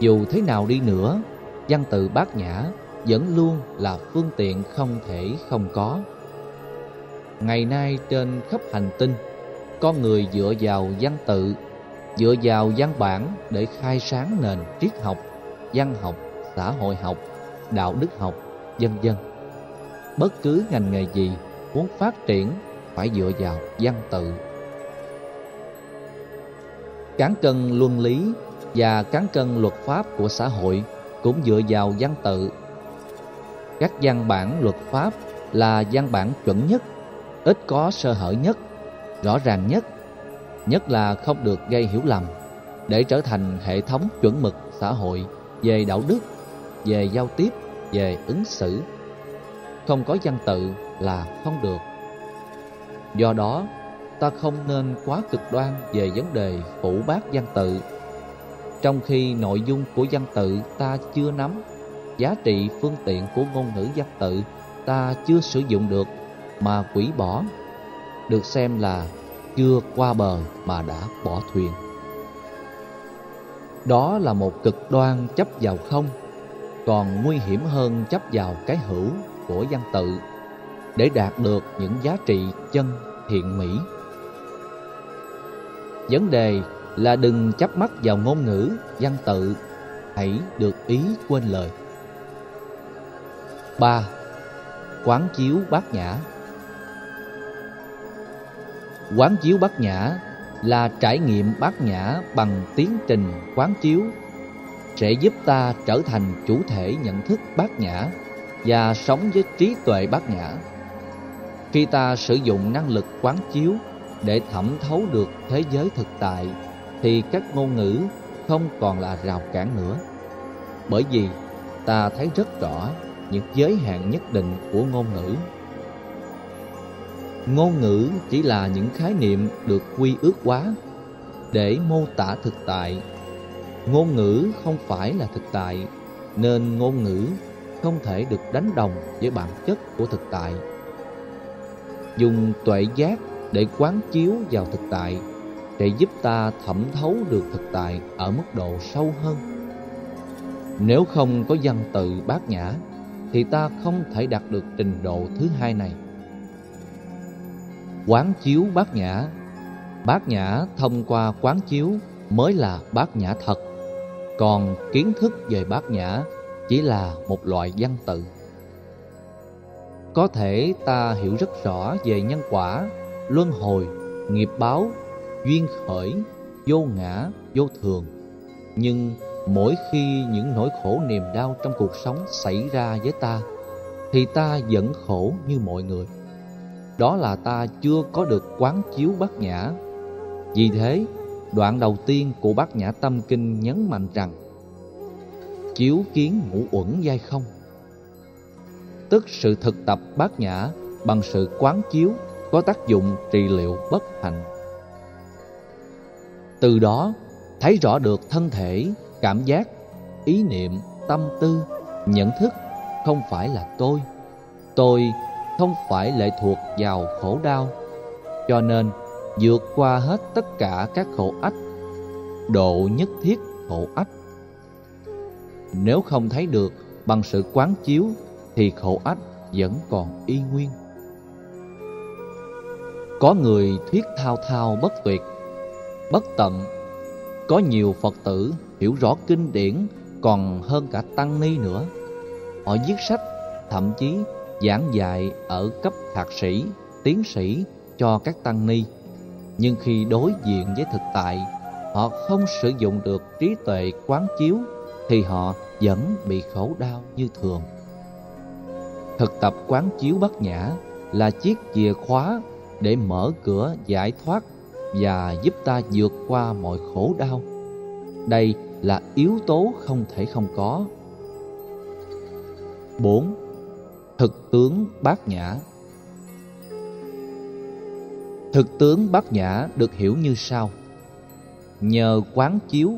Dù thế nào đi nữa, văn tự bát nhã vẫn luôn là phương tiện không thể không có. Ngày nay trên khắp hành tinh, con người dựa vào văn tự, dựa vào văn bản để khai sáng nền triết học, văn học, xã hội học, đạo đức học, vân vân. Bất cứ ngành nghề gì muốn phát triển phải dựa vào văn tự. Cán cân luân lý và cán cân luật pháp của xã hội cũng dựa vào văn tự. Các văn bản luật pháp là văn bản chuẩn nhất, ít có sơ hở nhất, rõ ràng nhất, nhất là không được gây hiểu lầm để trở thành hệ thống chuẩn mực xã hội về đạo đức, về giao tiếp, về ứng xử. Không có văn tự là không được. Do đó, ta không nên quá cực đoan về vấn đề phủ bác văn tự trong khi nội dung của văn tự ta chưa nắm, giá trị phương tiện của ngôn ngữ văn tự ta chưa sử dụng được mà quỷ bỏ, được xem là chưa qua bờ mà đã bỏ thuyền. Đó là một cực đoan chấp vào không, còn nguy hiểm hơn chấp vào cái hữu của văn tự để đạt được những giá trị chân thiện mỹ. Vấn đề là đừng chấp mắt vào ngôn ngữ, văn tự, hãy được ý quên lời. 3. Quán chiếu bát nhã Quán chiếu bát nhã là trải nghiệm bát nhã bằng tiến trình quán chiếu sẽ giúp ta trở thành chủ thể nhận thức bát nhã và sống với trí tuệ bát nhã. Khi ta sử dụng năng lực quán chiếu để thẩm thấu được thế giới thực tại thì các ngôn ngữ không còn là rào cản nữa. Bởi vì ta thấy rất rõ những giới hạn nhất định của ngôn ngữ. Ngôn ngữ chỉ là những khái niệm được quy ước quá để mô tả thực tại. Ngôn ngữ không phải là thực tại, nên ngôn ngữ không thể được đánh đồng với bản chất của thực tại. Dùng tuệ giác để quán chiếu vào thực tại để giúp ta thẩm thấu được thực tại ở mức độ sâu hơn. Nếu không có văn tự bát nhã, thì ta không thể đạt được trình độ thứ hai này. Quán chiếu bát nhã Bát nhã thông qua quán chiếu mới là bát nhã thật, còn kiến thức về bát nhã chỉ là một loại văn tự. Có thể ta hiểu rất rõ về nhân quả, luân hồi, nghiệp báo duyên khởi, vô ngã, vô thường. Nhưng mỗi khi những nỗi khổ niềm đau trong cuộc sống xảy ra với ta, thì ta vẫn khổ như mọi người. Đó là ta chưa có được quán chiếu bát nhã. Vì thế, đoạn đầu tiên của bát nhã tâm kinh nhấn mạnh rằng chiếu kiến ngũ uẩn giai không tức sự thực tập bát nhã bằng sự quán chiếu có tác dụng trị liệu bất hạnh. Từ đó, thấy rõ được thân thể, cảm giác, ý niệm, tâm tư, nhận thức không phải là tôi. Tôi không phải lệ thuộc vào khổ đau, cho nên vượt qua hết tất cả các khổ ách, độ nhất thiết khổ ách. Nếu không thấy được bằng sự quán chiếu thì khổ ách vẫn còn y nguyên. Có người thuyết thao thao bất tuyệt, bất tận. Có nhiều Phật tử hiểu rõ kinh điển còn hơn cả tăng ni nữa. Họ viết sách, thậm chí giảng dạy ở cấp thạc sĩ, tiến sĩ cho các tăng ni. Nhưng khi đối diện với thực tại, họ không sử dụng được trí tuệ quán chiếu thì họ vẫn bị khổ đau như thường. Thực tập quán chiếu bát nhã là chiếc chìa khóa để mở cửa giải thoát và giúp ta vượt qua mọi khổ đau. Đây là yếu tố không thể không có. 4. Thực tướng bát nhã Thực tướng bát nhã được hiểu như sau Nhờ quán chiếu,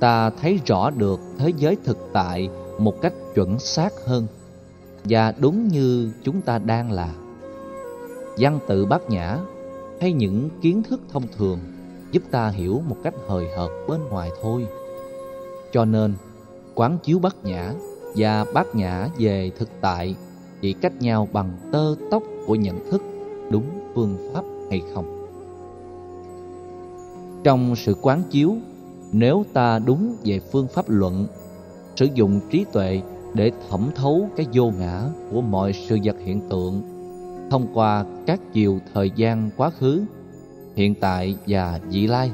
ta thấy rõ được thế giới thực tại một cách chuẩn xác hơn Và đúng như chúng ta đang là Văn tự bát nhã hay những kiến thức thông thường giúp ta hiểu một cách hời hợt bên ngoài thôi. Cho nên, quán chiếu bát nhã và bát nhã về thực tại chỉ cách nhau bằng tơ tóc của nhận thức đúng phương pháp hay không. Trong sự quán chiếu, nếu ta đúng về phương pháp luận, sử dụng trí tuệ để thẩm thấu cái vô ngã của mọi sự vật hiện tượng thông qua các chiều thời gian quá khứ, hiện tại và vị lai,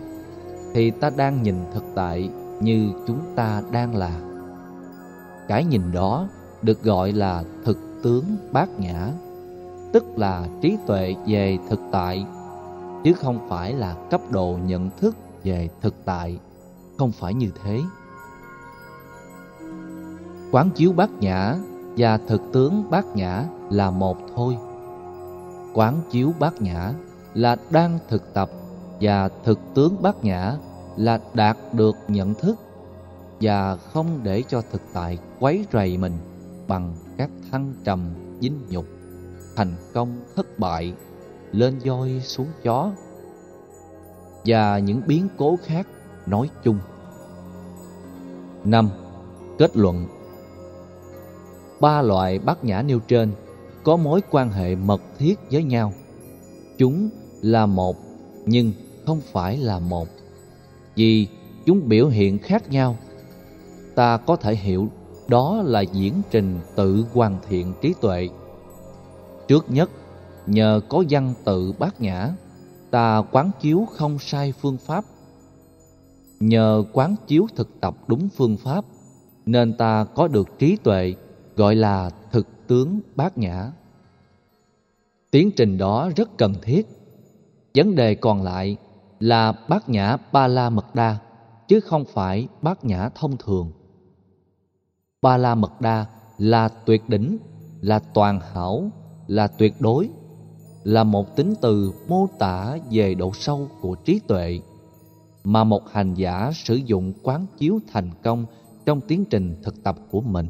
thì ta đang nhìn thực tại như chúng ta đang là. Cái nhìn đó được gọi là thực tướng bát nhã, tức là trí tuệ về thực tại, chứ không phải là cấp độ nhận thức về thực tại, không phải như thế. Quán chiếu bát nhã và thực tướng bát nhã là một thôi quán chiếu bát nhã là đang thực tập và thực tướng bát nhã là đạt được nhận thức và không để cho thực tại quấy rầy mình bằng các thăng trầm dính nhục, thành công thất bại, lên voi xuống chó và những biến cố khác nói chung. Năm, kết luận. Ba loại bát nhã nêu trên có mối quan hệ mật thiết với nhau. Chúng là một nhưng không phải là một. Vì chúng biểu hiện khác nhau. Ta có thể hiểu đó là diễn trình tự hoàn thiện trí tuệ. Trước nhất, nhờ có văn tự bát nhã, ta quán chiếu không sai phương pháp. Nhờ quán chiếu thực tập đúng phương pháp, nên ta có được trí tuệ gọi là thực tướng bát nhã. Tiến trình đó rất cần thiết. Vấn đề còn lại là bát nhã ba la mật đa, chứ không phải bát nhã thông thường. Ba la mật đa là tuyệt đỉnh, là toàn hảo, là tuyệt đối, là một tính từ mô tả về độ sâu của trí tuệ mà một hành giả sử dụng quán chiếu thành công trong tiến trình thực tập của mình.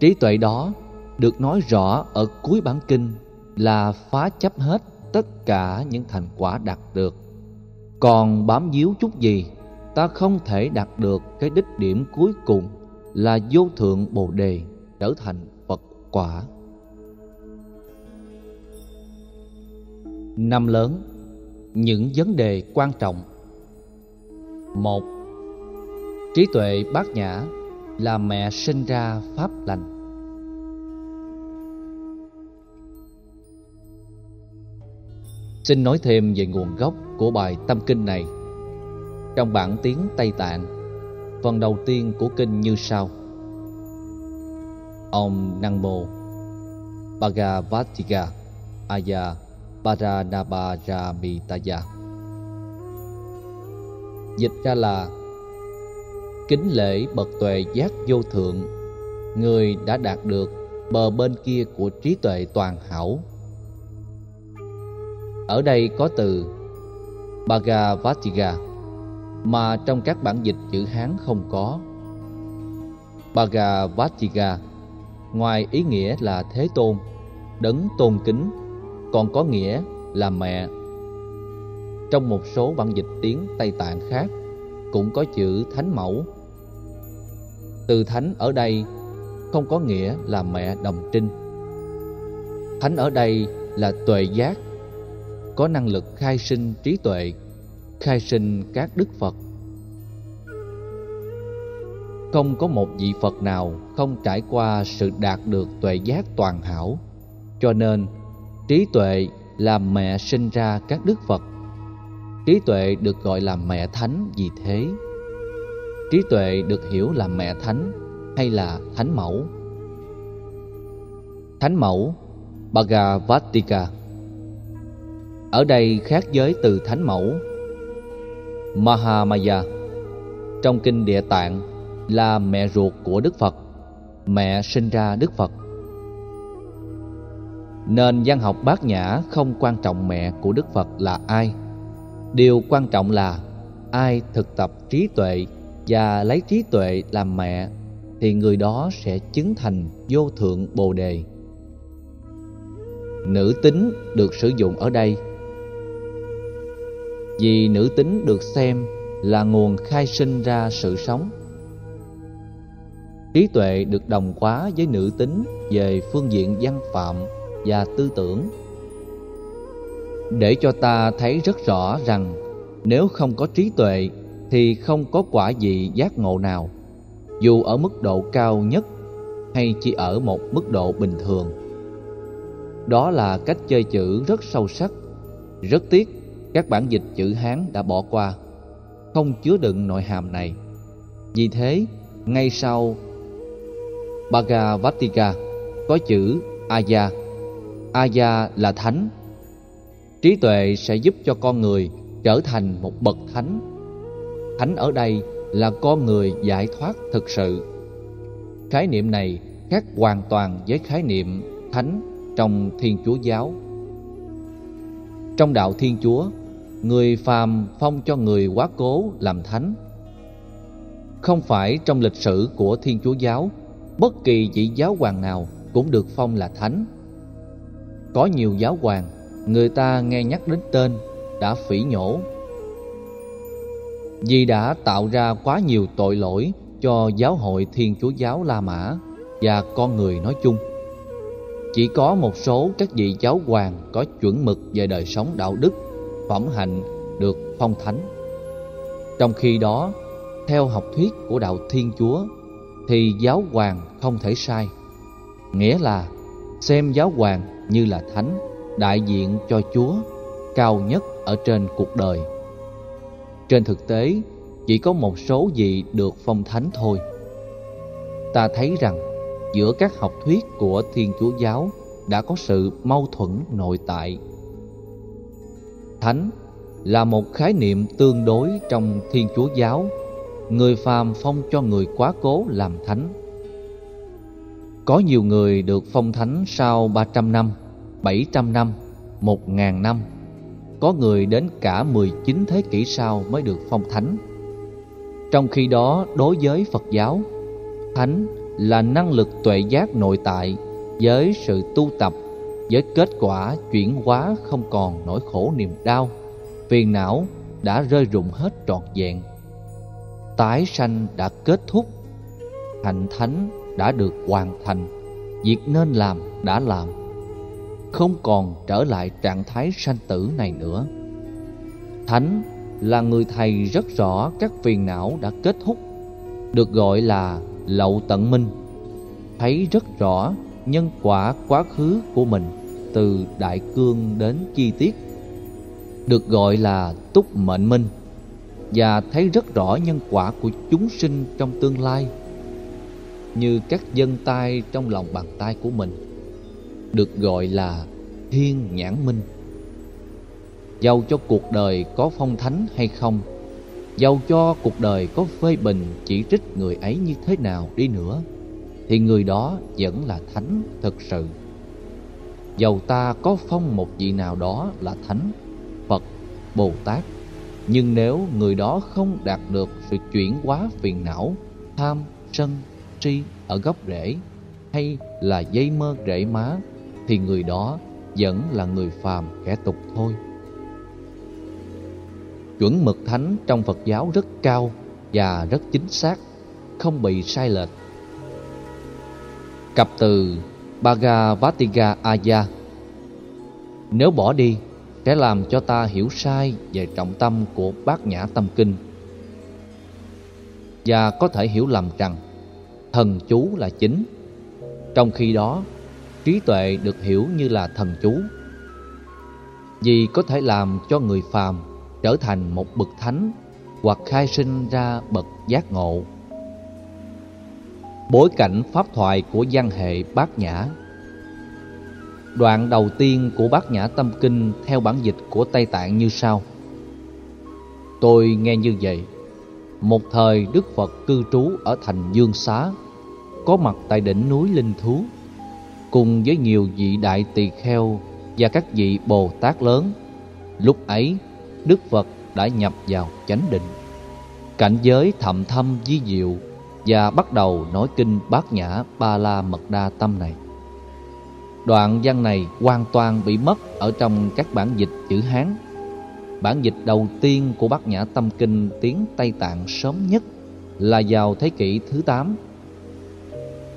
Trí tuệ đó được nói rõ ở cuối bản kinh là phá chấp hết tất cả những thành quả đạt được. Còn bám víu chút gì, ta không thể đạt được cái đích điểm cuối cùng là vô thượng Bồ đề trở thành Phật quả. Năm lớn, những vấn đề quan trọng. Một, trí tuệ bát nhã là mẹ sinh ra pháp lành. Xin nói thêm về nguồn gốc của bài tâm kinh này. Trong bản tiếng Tây Tạng, phần đầu tiên của kinh như sau. Om Namo Bhagavatiga Aya Paranabaramitaya Dịch ra là Kính lễ bậc tuệ giác vô thượng Người đã đạt được bờ bên kia của trí tuệ toàn hảo ở đây có từ Bhagavatiga mà trong các bản dịch chữ Hán không có. Bhagavatiga ngoài ý nghĩa là Thế Tôn, đấng tôn kính, còn có nghĩa là mẹ. Trong một số bản dịch tiếng Tây Tạng khác cũng có chữ Thánh Mẫu. Từ Thánh ở đây không có nghĩa là mẹ đồng trinh. Thánh ở đây là tuệ giác, có năng lực khai sinh trí tuệ, khai sinh các đức Phật. Không có một vị Phật nào không trải qua sự đạt được tuệ giác toàn hảo, cho nên trí tuệ là mẹ sinh ra các đức Phật. Trí tuệ được gọi là mẹ thánh vì thế. Trí tuệ được hiểu là mẹ thánh hay là thánh mẫu. Thánh mẫu Bhagavatika ở đây khác với từ thánh mẫu. Mahamaya, Trong kinh địa tạng, là mẹ ruột của Đức Phật, Mẹ sinh ra Đức Phật. Nên văn học bát nhã không quan trọng mẹ của Đức Phật là ai. Điều quan trọng là ai thực tập trí tuệ và lấy trí tuệ làm mẹ thì người đó sẽ chứng thành vô thượng bồ đề. Nữ tính được sử dụng ở đây vì nữ tính được xem là nguồn khai sinh ra sự sống. Trí tuệ được đồng hóa với nữ tính về phương diện văn phạm và tư tưởng để cho ta thấy rất rõ rằng, nếu không có trí tuệ thì không có quả vị giác ngộ nào, dù ở mức độ cao nhất hay chỉ ở một mức độ bình thường đó là cách chơi chữ rất sâu sắc, rất tiếc các bản dịch chữ hán đã bỏ qua. Không chứa đựng nội hàm này. Vì thế, ngay sau bhagavatika, có chữ aya. Aya là thánh. Trí tuệ sẽ giúp cho con người trở thành một bậc thánh. Thánh ở đây là con người giải thoát thực sự. Khái niệm này khác hoàn toàn với khái niệm thánh trong thiên chúa giáo. Trong đạo thiên chúa người phàm phong cho người quá cố làm thánh. Không phải trong lịch sử của thiên chúa giáo bất kỳ vị giáo hoàng nào cũng được phong là thánh. Có nhiều giáo hoàng người ta nghe nhắc đến tên đã phỉ nhổ. Vì đã tạo ra quá nhiều tội lỗi cho giáo hội Thiên Chúa giáo La Mã và con người nói chung. Chỉ có một số các vị giáo hoàng có chuẩn mực về đời sống đạo đức, phẩm hạnh được phong thánh. Trong khi đó, theo học thuyết của đạo Thiên Chúa thì giáo hoàng không thể sai. Nghĩa là xem giáo hoàng như là thánh, đại diện cho Chúa cao nhất ở trên cuộc đời trên thực tế, chỉ có một số vị được phong thánh thôi. Ta thấy rằng giữa các học thuyết của Thiên Chúa giáo đã có sự mâu thuẫn nội tại. Thánh là một khái niệm tương đối trong Thiên Chúa giáo, người phàm phong cho người quá cố làm thánh. Có nhiều người được phong thánh sau 300 năm, 700 năm, 1000 năm có người đến cả 19 thế kỷ sau mới được phong thánh. Trong khi đó, đối với Phật giáo, thánh là năng lực tuệ giác nội tại với sự tu tập, với kết quả chuyển hóa không còn nỗi khổ niềm đau, phiền não đã rơi rụng hết trọn vẹn. Tái sanh đã kết thúc, thành thánh đã được hoàn thành, việc nên làm đã làm không còn trở lại trạng thái sanh tử này nữa. Thánh là người thầy rất rõ các phiền não đã kết thúc, được gọi là lậu tận minh, thấy rất rõ nhân quả quá khứ của mình từ đại cương đến chi tiết, được gọi là túc mệnh minh và thấy rất rõ nhân quả của chúng sinh trong tương lai như các dân tay trong lòng bàn tay của mình được gọi là thiên nhãn minh. Dầu cho cuộc đời có phong thánh hay không dầu cho cuộc đời có phê bình chỉ trích người ấy như thế nào đi nữa thì người đó vẫn là thánh thật sự. Dầu ta có phong một vị nào đó là Thánh, Phật, Bồ Tát Nhưng nếu người đó không đạt được sự chuyển hóa phiền não, tham, sân, si ở gốc rễ Hay là dây mơ rễ má Thì người đó vẫn là người phàm kẻ tục thôi Chuẩn mực thánh trong Phật giáo rất cao và rất chính xác, không bị sai lệch. Cặp từ Bhagavatiga Aya. Nếu bỏ đi, sẽ làm cho ta hiểu sai về trọng tâm của bát nhã tâm kinh. Và có thể hiểu lầm rằng thần chú là chính. Trong khi đó trí tuệ được hiểu như là thần chú. Vì có thể làm cho người phàm trở thành một bậc thánh hoặc khai sinh ra bậc giác ngộ. Bối cảnh pháp thoại của văn hệ Bát Nhã Đoạn đầu tiên của Bát Nhã Tâm Kinh theo bản dịch của Tây Tạng như sau. Tôi nghe như vậy. Một thời Đức Phật cư trú ở thành Dương Xá, có mặt tại đỉnh núi Linh Thú, cùng với nhiều vị đại tỳ kheo và các vị Bồ Tát lớn. Lúc ấy, Đức Phật đã nhập vào chánh định cảnh giới thậm thâm di diệu và bắt đầu nói kinh bát nhã ba la mật đa tâm này. Đoạn văn này hoàn toàn bị mất ở trong các bản dịch chữ hán. Bản dịch đầu tiên của bát nhã tâm kinh tiếng tây tạng sớm nhất là vào thế kỷ thứ 8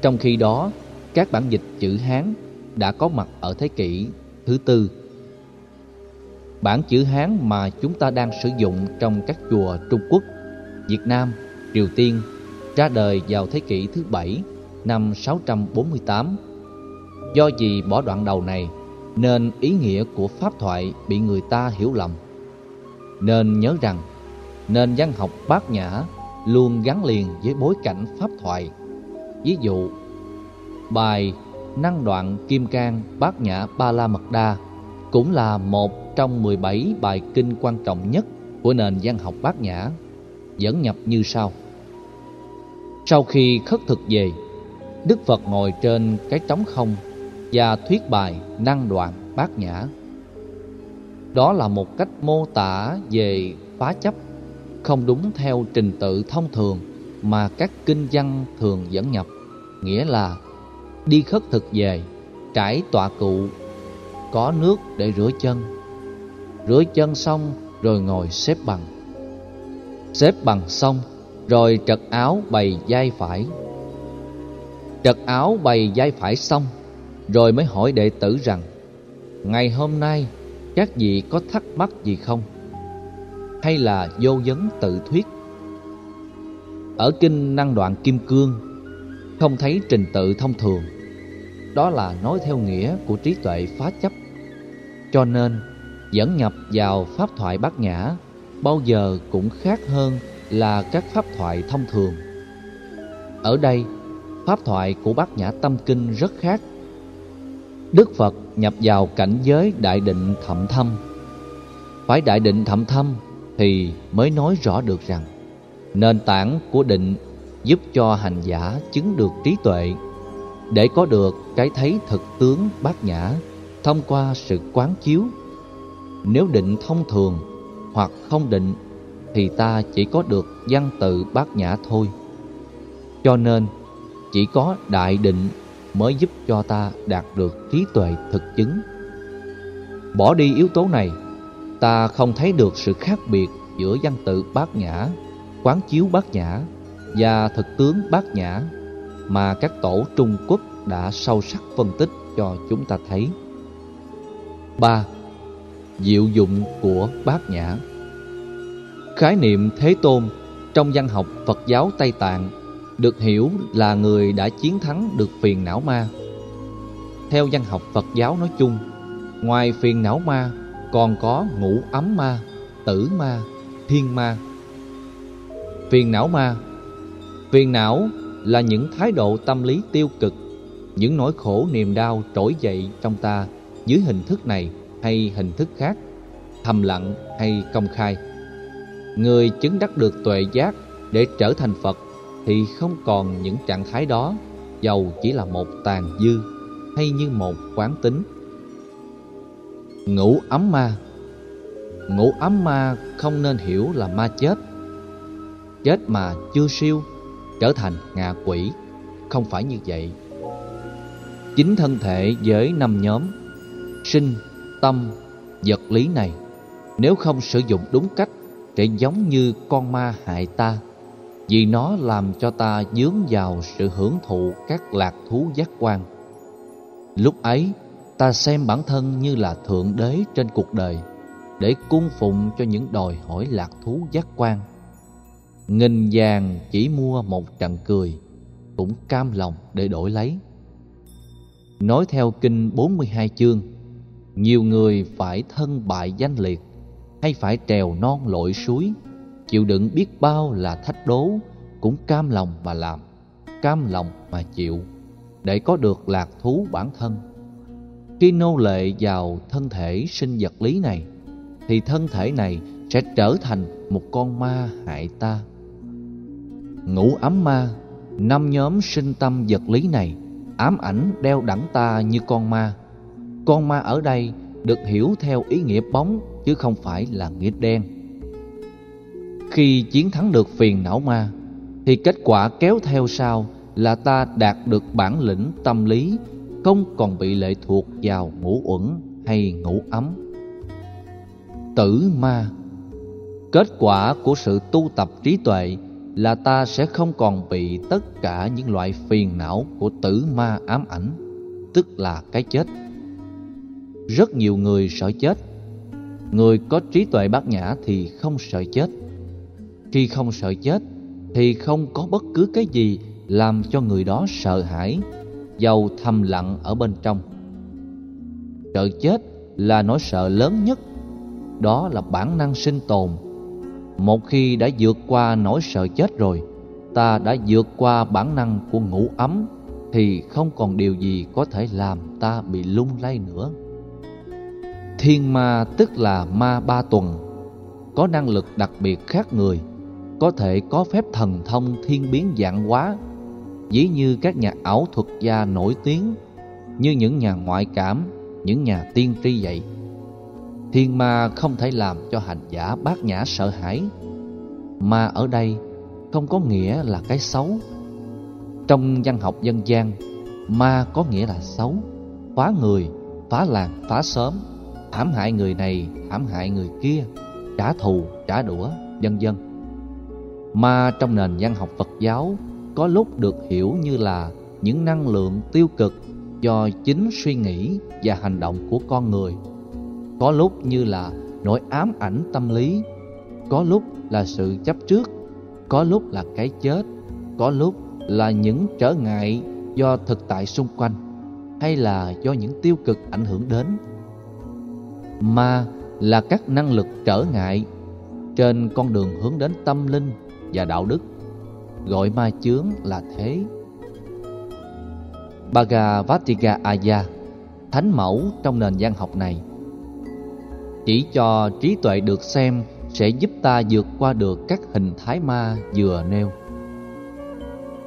trong khi đó các bản dịch chữ hán đã có mặt ở thế kỷ thứ tư. Bản chữ hán mà chúng ta đang sử dụng trong các chùa trung quốc Việt Nam, Triều Tiên ra đời vào thế kỷ thứ bảy năm 648. Do vì bỏ đoạn đầu này nên ý nghĩa của pháp thoại bị người ta hiểu lầm. Nên nhớ rằng nền văn học bát nhã luôn gắn liền với bối cảnh pháp thoại. Ví dụ, bài Năng đoạn Kim Cang Bát Nhã Ba La Mật Đa cũng là một trong 17 bài kinh quan trọng nhất của nền văn học bát nhã dẫn nhập như sau sau khi khất thực về, Đức Phật ngồi trên cái trống không Và thuyết bài năng đoạn bát nhã. Đó là một cách mô tả về phá chấp, Không đúng theo trình tự thông thường Mà các kinh văn thường dẫn nhập, Nghĩa là đi khất thực về, Trải tọa cụ, Có nước để rửa chân. Rửa chân xong rồi ngồi xếp bằng. Xếp bằng xong rồi trật áo bày vai phải Trật áo bày vai phải xong, Rồi mới hỏi đệ tử rằng, Ngày hôm nay, Các vị có thắc mắc gì không? Hay là vô vấn tự thuyết? Ở kinh năng đoạn kim cương, Không thấy trình tự thông thường Đó là nói theo nghĩa của trí tuệ phá chấp Cho nên, dẫn nhập vào pháp thoại bát nhã, bao giờ cũng khác hơn là các pháp thoại thông thường. Ở đây, pháp thoại của Bát Nhã Tâm Kinh rất khác. Đức Phật nhập vào cảnh giới đại định thậm thâm. Phải đại định thậm thâm thì mới nói rõ được rằng nền tảng của định giúp cho hành giả chứng được trí tuệ để có được cái thấy thực tướng bát nhã thông qua sự quán chiếu. Nếu định thông thường hoặc không định thì ta chỉ có được văn tự bát nhã thôi. Cho nên chỉ có đại định mới giúp cho ta đạt được trí tuệ thực chứng. Bỏ đi yếu tố này, ta không thấy được sự khác biệt giữa văn tự bát nhã, quán chiếu bát nhã và thực tướng bát nhã mà các tổ Trung Quốc đã sâu sắc phân tích cho chúng ta thấy. 3 diệu dụng của bát nhã khái niệm thế tôn trong văn học phật giáo tây tạng được hiểu là người đã chiến thắng được phiền não ma theo văn học phật giáo nói chung ngoài phiền não ma còn có ngũ ấm ma tử ma thiên ma phiền não ma phiền não là những thái độ tâm lý tiêu cực những nỗi khổ niềm đau trỗi dậy trong ta dưới hình thức này hay hình thức khác, thầm lặng hay công khai. Người chứng đắc được tuệ giác để trở thành Phật thì không còn những trạng thái đó, dầu chỉ là một tàn dư hay như một quán tính. Ngũ ấm ma. Ngũ ấm ma không nên hiểu là ma chết. Chết mà chưa siêu Trở thành ngạ quỷ. Không phải như vậy. Chính thân thể với năm nhóm Sinh, tâm, vật lý này Nếu không sử dụng đúng cách sẽ giống như con ma hại ta, Vì nó làm cho ta dướng vào sự hưởng thụ các lạc thú giác quan. Lúc ấy, ta xem bản thân như là thượng đế trên cuộc đời, Để cung phụng cho những đòi hỏi lạc thú giác quan. Nghìn vàng chỉ mua một trận cười, Cũng cam lòng để đổi lấy. Nói theo kinh 42 chương, Nhiều người phải thân bại danh liệt hay phải trèo non lội suối. Chịu đựng biết bao là thách đố, Cũng cam lòng mà làm, Cam lòng mà chịu, Để có được lạc thú bản thân. Khi nô lệ vào thân thể sinh vật lý này, Thì thân thể này sẽ trở thành một con ma hại ta. Ngũ ấm ma, Năm nhóm sinh tâm vật lý này ám ảnh đeo đẳng ta như con ma. Con ma ở đây được hiểu theo ý nghĩa bóng chứ không phải là nghĩa đen. Khi chiến thắng được phiền não ma thì kết quả kéo theo sau là ta đạt được bản lĩnh tâm lý không còn bị lệ thuộc vào ngũ uẩn hay ngũ ấm. Tử ma Kết quả của sự tu tập trí tuệ là ta sẽ không còn bị tất cả những loại phiền não của tử ma ám ảnh, tức là cái chết. Rất nhiều người sợ chết. Người có trí tuệ bát nhã thì không sợ chết. Khi không sợ chết thì không có bất cứ cái gì làm cho người đó sợ hãi, dầu thầm lặng ở bên trong. Sợ chết là nỗi sợ lớn nhất, đó là bản năng sinh tồn một khi đã vượt qua nỗi sợ chết rồi Ta đã vượt qua bản năng của ngủ ấm Thì không còn điều gì có thể làm ta bị lung lay nữa Thiên ma tức là ma ba tuần. Có năng lực đặc biệt khác người Có thể có phép thần thông thiên biến dạng hóa. Dĩ như các nhà ảo thuật gia nổi tiếng Như những nhà ngoại cảm, những nhà tiên tri vậy. Thiên ma không thể làm cho hành giả bát nhã sợ hãi. Ma ở đây không có nghĩa là cái xấu. Trong văn học dân gian Ma có nghĩa là xấu. Phá người, phá làng, phá xóm. Hãm hại người này, hãm hại người kia Trả thù, trả đũa, vân vân. Ma trong nền văn học Phật giáo Có lúc được hiểu như là những năng lượng tiêu cực do chính suy nghĩ và hành động của con người. Có lúc như là nỗi ám ảnh tâm lý. Có lúc là sự chấp trước. Có lúc là cái chết. Có lúc là những trở ngại do thực tại xung quanh hay là do những tiêu cực ảnh hưởng đến ma là các năng lực trở ngại trên con đường hướng đến tâm linh và đạo đức, gọi ma chướng là thế Bhagavatiga Aya thánh mẫu trong nền văn học này, chỉ cho trí tuệ được xem sẽ giúp ta vượt qua được các hình thái ma vừa nêu.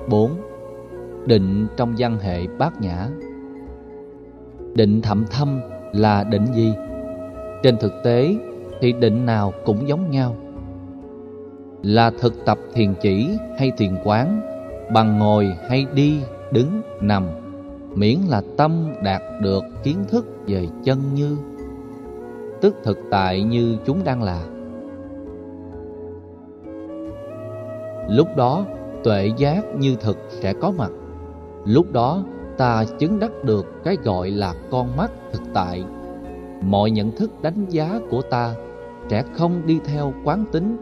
4. Định trong văn hệ bát nhã Định thậm thâm là định gì? Trên thực tế thì định nào cũng giống nhau. Là thực tập thiền chỉ hay thiền quán, bằng ngồi hay đi, đứng, nằm, miễn là tâm đạt được kiến thức về chân như tức thực tại như chúng đang là. Lúc đó, tuệ giác như thực sẽ có mặt. Lúc đó, ta chứng đắc được cái gọi là con mắt thực tại. Mọi nhận thức đánh giá của ta sẽ không đi theo quán tính,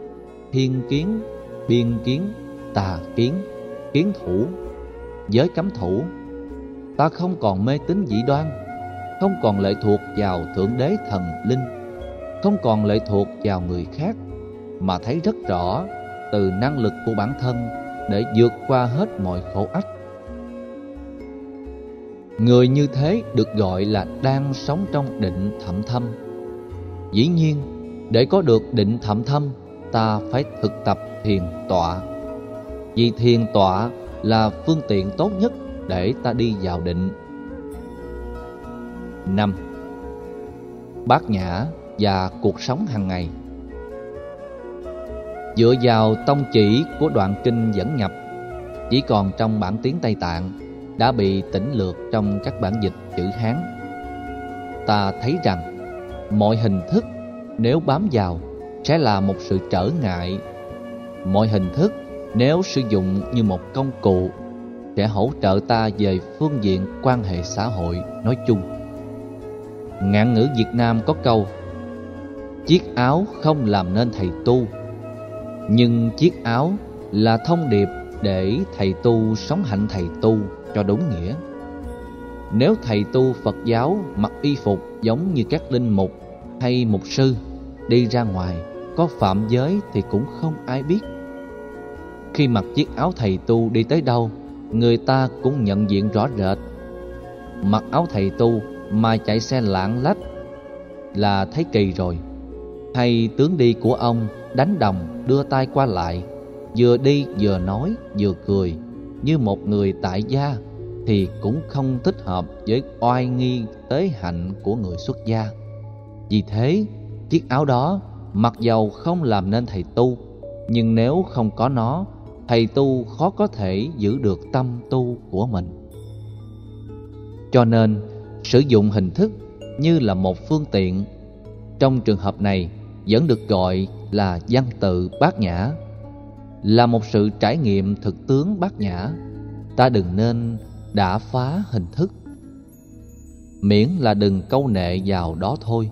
thiên kiến, biên kiến, tà kiến, kiến thủ, giới cấm thủ. Ta không còn mê tín dị đoan không còn lệ thuộc vào thượng đế thần linh không còn lệ thuộc vào người khác mà thấy rất rõ từ năng lực của bản thân để vượt qua hết mọi khổ ách người như thế được gọi là đang sống trong định thậm thâm dĩ nhiên để có được định thậm thâm ta phải thực tập thiền tọa vì thiền tọa là phương tiện tốt nhất để ta đi vào định 5. bát nhã và cuộc sống hàng ngày. Dựa vào tông chỉ của đoạn kinh dẫn nhập, chỉ còn trong bản tiếng Tây Tạng đã bị tỉnh lược trong các bản dịch chữ Hán. Ta thấy rằng, mọi hình thức nếu bám vào sẽ là một sự trở ngại. Mọi hình thức nếu sử dụng như một công cụ sẽ hỗ trợ ta về phương diện quan hệ xã hội, nói chung. Ngạn ngữ Việt Nam có câu, Chiếc áo không làm nên thầy tu, Nhưng chiếc áo là thông điệp để thầy tu sống hạnh thầy tu cho đúng nghĩa. Nếu thầy tu Phật giáo mặc y phục giống như các linh mục hay mục sư Đi ra ngoài, có phạm giới thì cũng không ai biết. Khi mặc chiếc áo thầy tu đi tới đâu, Người ta cũng nhận diện rõ rệt. Mặc áo thầy tu mà chạy xe lạng lách là thấy kỳ rồi. Hay tướng đi của ông đánh đồng đưa tay qua lại, vừa đi vừa nói vừa cười như một người tại gia thì cũng không thích hợp với oai nghi tế hạnh của người xuất gia. Vì thế, chiếc áo đó mặc dầu không làm nên thầy tu, nhưng nếu không có nó, thầy tu khó có thể giữ được tâm tu của mình. Cho nên, sử dụng hình thức như là một phương tiện, trong trường hợp này vẫn được gọi là văn tự bát nhã là một sự trải nghiệm thực tướng bát nhã. Ta đừng nên đã phá hình thức. Miễn là đừng câu nệ vào đó thôi.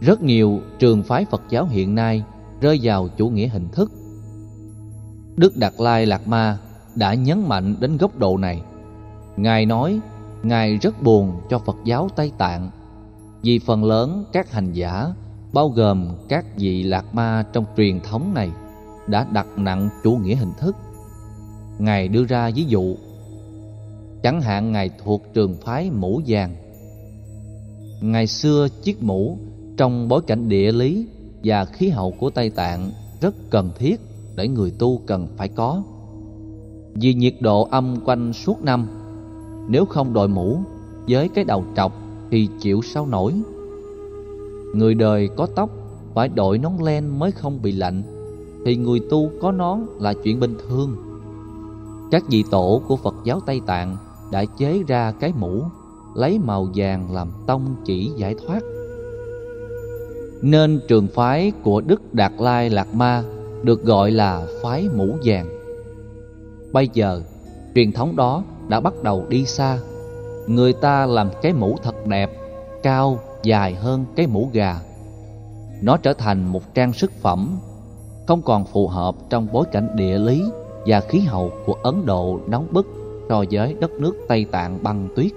Rất nhiều trường phái phật giáo hiện nay rơi vào chủ nghĩa hình thức. Đức đạt lai lạt ma đã nhấn mạnh đến góc độ này. Ngài nói, Ngài rất buồn cho Phật giáo Tây Tạng, vì phần lớn các hành giả bao gồm các vị lạc ma trong truyền thống này đã đặt nặng chủ nghĩa hình thức. Ngài đưa ra ví dụ, Chẳng hạn Ngài thuộc trường phái mũ vàng. Ngày xưa chiếc mũ trong bối cảnh địa lý và khí hậu của Tây Tạng rất cần thiết để người tu cần phải có. Vì nhiệt độ âm quanh suốt năm, nếu không đội mũ với cái đầu trọc thì chịu sao nổi. Người đời có tóc phải đội nón len mới không bị lạnh. Thì người tu có nón là chuyện bình thường. Các vị tổ của Phật giáo Tây Tạng đã chế ra cái mũ Lấy màu vàng làm tông chỉ giải thoát. Nên trường phái của Đức Đạt Lai Lạt Ma được gọi là phái mũ vàng. Bây giờ truyền thống đó đã bắt đầu đi xa. Người ta làm cái mũ thật đẹp Cao, dài hơn cái mũ gà. Nó trở thành một trang sức phẩm không còn phù hợp trong bối cảnh địa lý Và khí hậu của Ấn Độ nóng bức So với đất nước Tây Tạng băng tuyết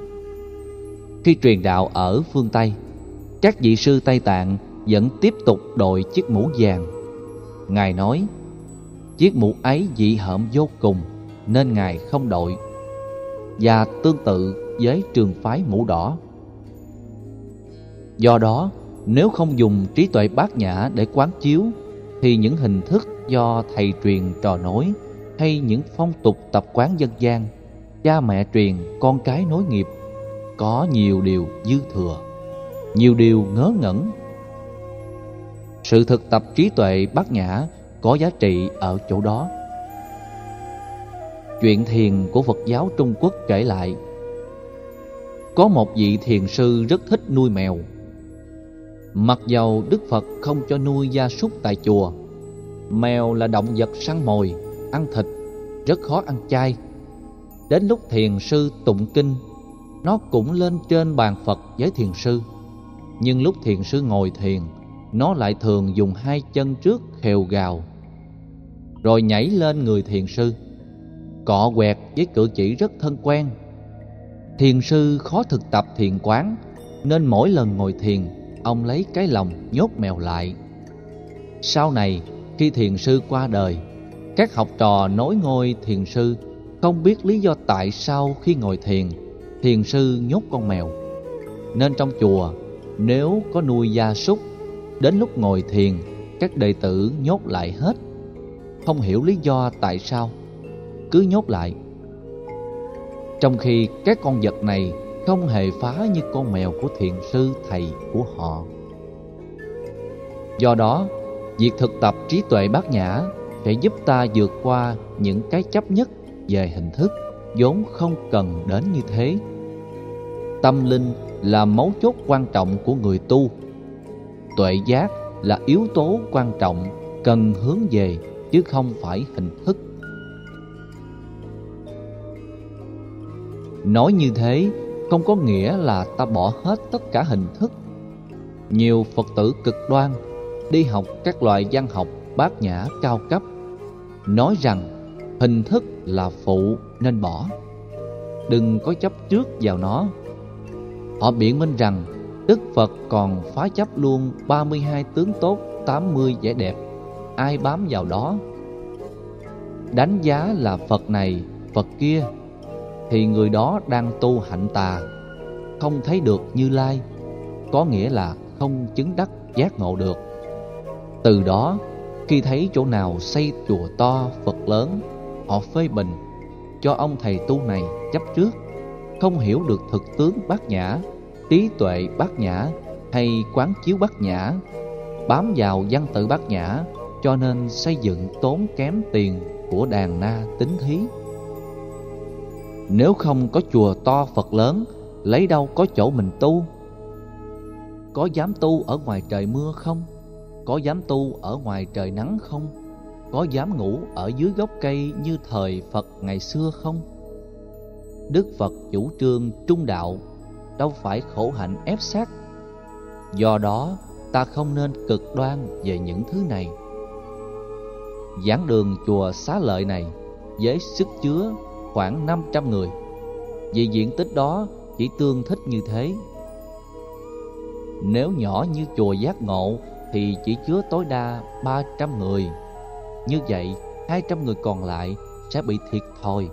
Khi truyền đạo ở phương Tây Các vị sư Tây Tạng vẫn tiếp tục đội chiếc mũ vàng Ngài nói Chiếc mũ ấy dị hợm vô cùng Nên Ngài không đội và tương tự với trường phái mũ đỏ. Do đó, nếu không dùng trí tuệ bát nhã để quán chiếu, thì những hình thức do thầy truyền trò nối hay những phong tục tập quán dân gian, cha mẹ truyền con cái nối nghiệp, có nhiều điều dư thừa, nhiều điều ngớ ngẩn. Sự thực tập trí tuệ bát nhã có giá trị ở chỗ đó. Chuyện thiền của Phật giáo Trung Quốc kể lại Có một vị thiền sư rất thích nuôi mèo Mặc dầu Đức Phật không cho nuôi gia súc tại chùa Mèo là động vật săn mồi, ăn thịt, rất khó ăn chay. Đến lúc thiền sư tụng kinh Nó cũng lên trên bàn Phật với thiền sư. Nhưng lúc thiền sư ngồi thiền Nó lại thường dùng hai chân trước khều gào Rồi nhảy lên người thiền sư. Cọ quẹt với cử chỉ rất thân quen. Thiền sư khó thực tập thiền quán, nên mỗi lần ngồi thiền, ông lấy cái lòng nhốt mèo lại. Sau này, khi thiền sư qua đời, các học trò nối ngôi thiền sư không biết lý do tại sao khi ngồi thiền, thiền sư nhốt con mèo. Nên trong chùa, nếu có nuôi gia súc, đến lúc ngồi thiền, các đệ tử nhốt lại hết. Không hiểu lý do tại sao cứ nhốt lại. Trong khi các con vật này không hề phá như con mèo của thiền sư thầy của họ. Do đó, việc thực tập trí tuệ bát nhã sẽ giúp ta vượt qua những cái chấp nhất về hình thức vốn không cần đến như thế. Tâm linh là mấu chốt quan trọng của người tu. Tuệ giác là yếu tố quan trọng cần hướng về chứ không phải hình thức. Nói như thế không có nghĩa là ta bỏ hết tất cả hình thức. Nhiều Phật tử cực đoan đi học các loại văn học bát nhã cao cấp nói rằng hình thức là phụ nên bỏ. Đừng có chấp trước vào nó. Họ biện minh rằng Đức Phật còn phá chấp luôn 32 tướng tốt, 80 vẻ đẹp. Ai bám vào đó? Đánh giá là Phật này, Phật kia thì người đó đang tu hạnh tà, không thấy được Như Lai, có nghĩa là không chứng đắc giác ngộ được. Từ đó, khi thấy chỗ nào xây chùa to, Phật lớn, họ phê bình cho ông thầy tu này chấp trước, không hiểu được thực tướng bát nhã, trí tuệ bát nhã hay quán chiếu bát nhã, bám vào văn tự bát nhã cho nên xây dựng tốn kém tiền của đàn na tính thí. Nếu không có chùa to Phật lớn, lấy đâu có chỗ mình tu? Có dám tu ở ngoài trời mưa không? Có dám tu ở ngoài trời nắng không? Có dám ngủ ở dưới gốc cây như thời Phật ngày xưa không? Đức Phật chủ trương trung đạo, đâu phải khổ hạnh ép sát. Do đó, ta không nên cực đoan về những thứ này. Giảng đường chùa xá lợi này với sức chứa khoảng 500 người. Vì diện tích đó chỉ tương thích như thế. Nếu nhỏ như chùa Giác Ngộ thì chỉ chứa tối đa 300 người. Như vậy, 200 người còn lại sẽ bị thiệt thòi.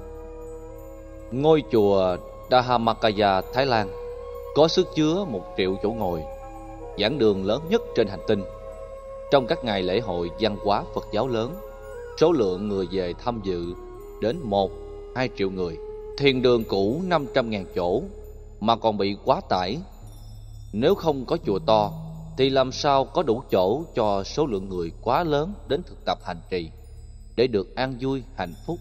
Ngôi chùa Dahamakaya, Thái Lan có sức chứa một triệu chỗ ngồi, giảng đường lớn nhất trên hành tinh. Trong các ngày lễ hội văn hóa Phật giáo lớn, số lượng người về tham dự đến 1 2 triệu người. Thiền đường cũ 500.000 chỗ mà còn bị quá tải. Nếu không có chùa to thì làm sao có đủ chỗ cho số lượng người quá lớn đến thực tập hành trì để được an vui hạnh phúc.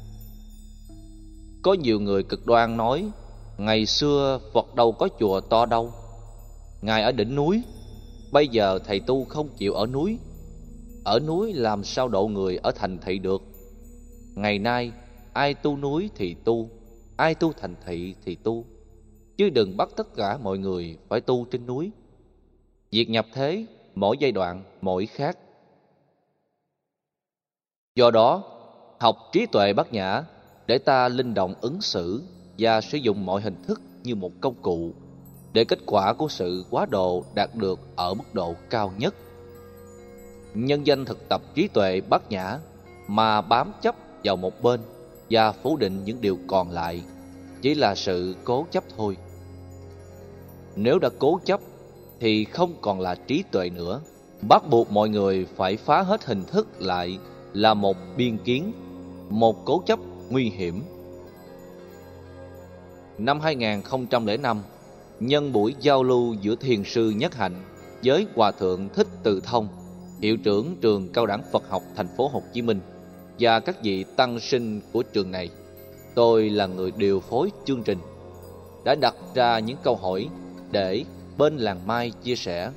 Có nhiều người cực đoan nói ngày xưa Phật đâu có chùa to đâu. Ngài ở đỉnh núi, bây giờ thầy tu không chịu ở núi. Ở núi làm sao độ người ở thành thị được. Ngày nay ai tu núi thì tu, ai tu thành thị thì tu, chứ đừng bắt tất cả mọi người phải tu trên núi. Việc nhập thế mỗi giai đoạn mỗi khác. Do đó, học trí tuệ bát nhã để ta linh động ứng xử và sử dụng mọi hình thức như một công cụ để kết quả của sự quá độ đạt được ở mức độ cao nhất. Nhân danh thực tập trí tuệ bát nhã mà bám chấp vào một bên và phủ định những điều còn lại chỉ là sự cố chấp thôi. Nếu đã cố chấp thì không còn là trí tuệ nữa. Bắt buộc mọi người phải phá hết hình thức lại là một biên kiến, một cố chấp nguy hiểm. Năm 2005, nhân buổi giao lưu giữa thiền sư Nhất Hạnh với Hòa thượng Thích Từ Thông, hiệu trưởng trường cao đẳng Phật học thành phố Hồ Chí Minh và các vị tăng sinh của trường này. Tôi là người điều phối chương trình, đã đặt ra những câu hỏi để bên làng Mai chia sẻ.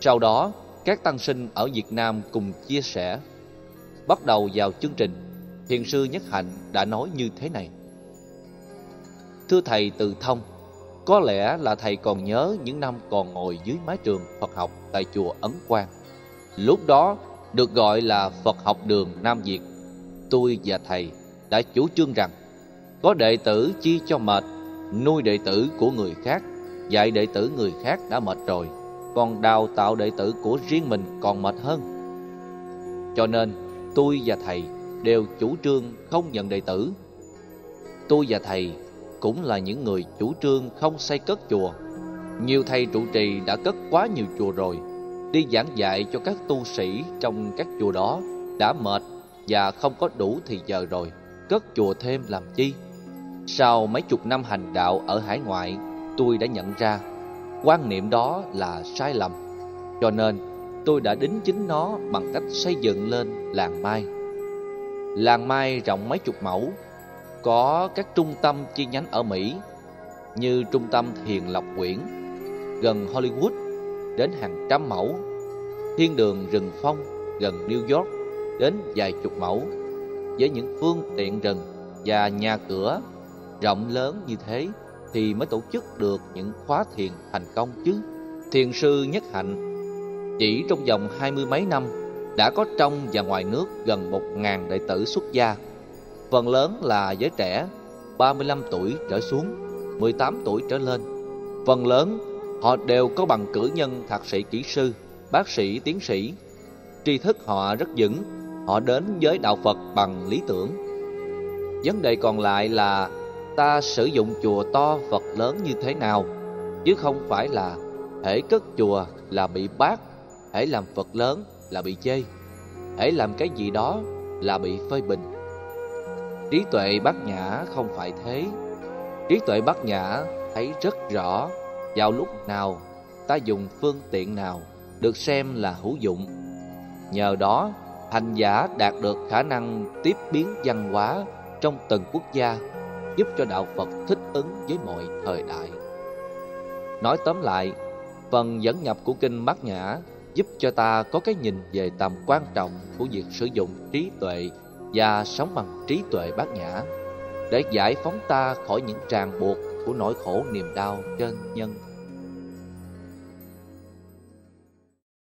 Sau đó, các tăng sinh ở Việt Nam cùng chia sẻ. Bắt đầu vào chương trình, thiền sư Nhất Hạnh đã nói như thế này. Thưa thầy Từ Thông, có lẽ là thầy còn nhớ những năm còn ngồi dưới mái trường Phật học tại chùa Ấn Quang. Lúc đó, được gọi là Phật học đường Nam Việt. Tôi và thầy đã chủ trương rằng có đệ tử chi cho mệt, nuôi đệ tử của người khác, dạy đệ tử người khác đã mệt rồi, còn đào tạo đệ tử của riêng mình còn mệt hơn. Cho nên, tôi và thầy đều chủ trương không nhận đệ tử. Tôi và thầy cũng là những người chủ trương không xây cất chùa. Nhiều thầy trụ trì đã cất quá nhiều chùa rồi, đi giảng dạy cho các tu sĩ trong các chùa đó đã mệt và không có đủ thì giờ rồi, cất chùa thêm làm chi? Sau mấy chục năm hành đạo ở hải ngoại, tôi đã nhận ra quan niệm đó là sai lầm. Cho nên, tôi đã đính chính nó bằng cách xây dựng lên làng Mai. Làng Mai rộng mấy chục mẫu, có các trung tâm chi nhánh ở Mỹ như trung tâm Thiền Lộc Quyển gần Hollywood đến hàng trăm mẫu, thiên đường rừng phong gần New York đến vài chục mẫu với những phương tiện rừng và nhà cửa rộng lớn như thế thì mới tổ chức được những khóa thiền thành công chứ. Thiền sư Nhất Hạnh chỉ trong vòng hai mươi mấy năm đã có trong và ngoài nước gần một ngàn đệ tử xuất gia. Phần lớn là giới trẻ 35 tuổi trở xuống, 18 tuổi trở lên. Phần lớn họ đều có bằng cử nhân thạc sĩ kỹ sư, bác sĩ, tiến sĩ. Tri thức họ rất vững, họ đến với đạo Phật bằng lý tưởng. Vấn đề còn lại là ta sử dụng chùa to Phật lớn như thế nào, chứ không phải là hễ cất chùa là bị bác, hễ làm Phật lớn là bị chê, hễ làm cái gì đó là bị phơi bình. Trí tuệ bát nhã không phải thế. Trí tuệ bát nhã thấy rất rõ vào lúc nào ta dùng phương tiện nào được xem là hữu dụng. Nhờ đó, hành giả đạt được khả năng tiếp biến văn hóa trong từng quốc gia giúp cho đạo Phật thích ứng với mọi thời đại. Nói tóm lại, phần dẫn nhập của kinh Bát Nhã giúp cho ta có cái nhìn về tầm quan trọng của việc sử dụng trí tuệ và sống bằng trí tuệ bát nhã để giải phóng ta khỏi những ràng buộc của nỗi khổ niềm đau trên nhân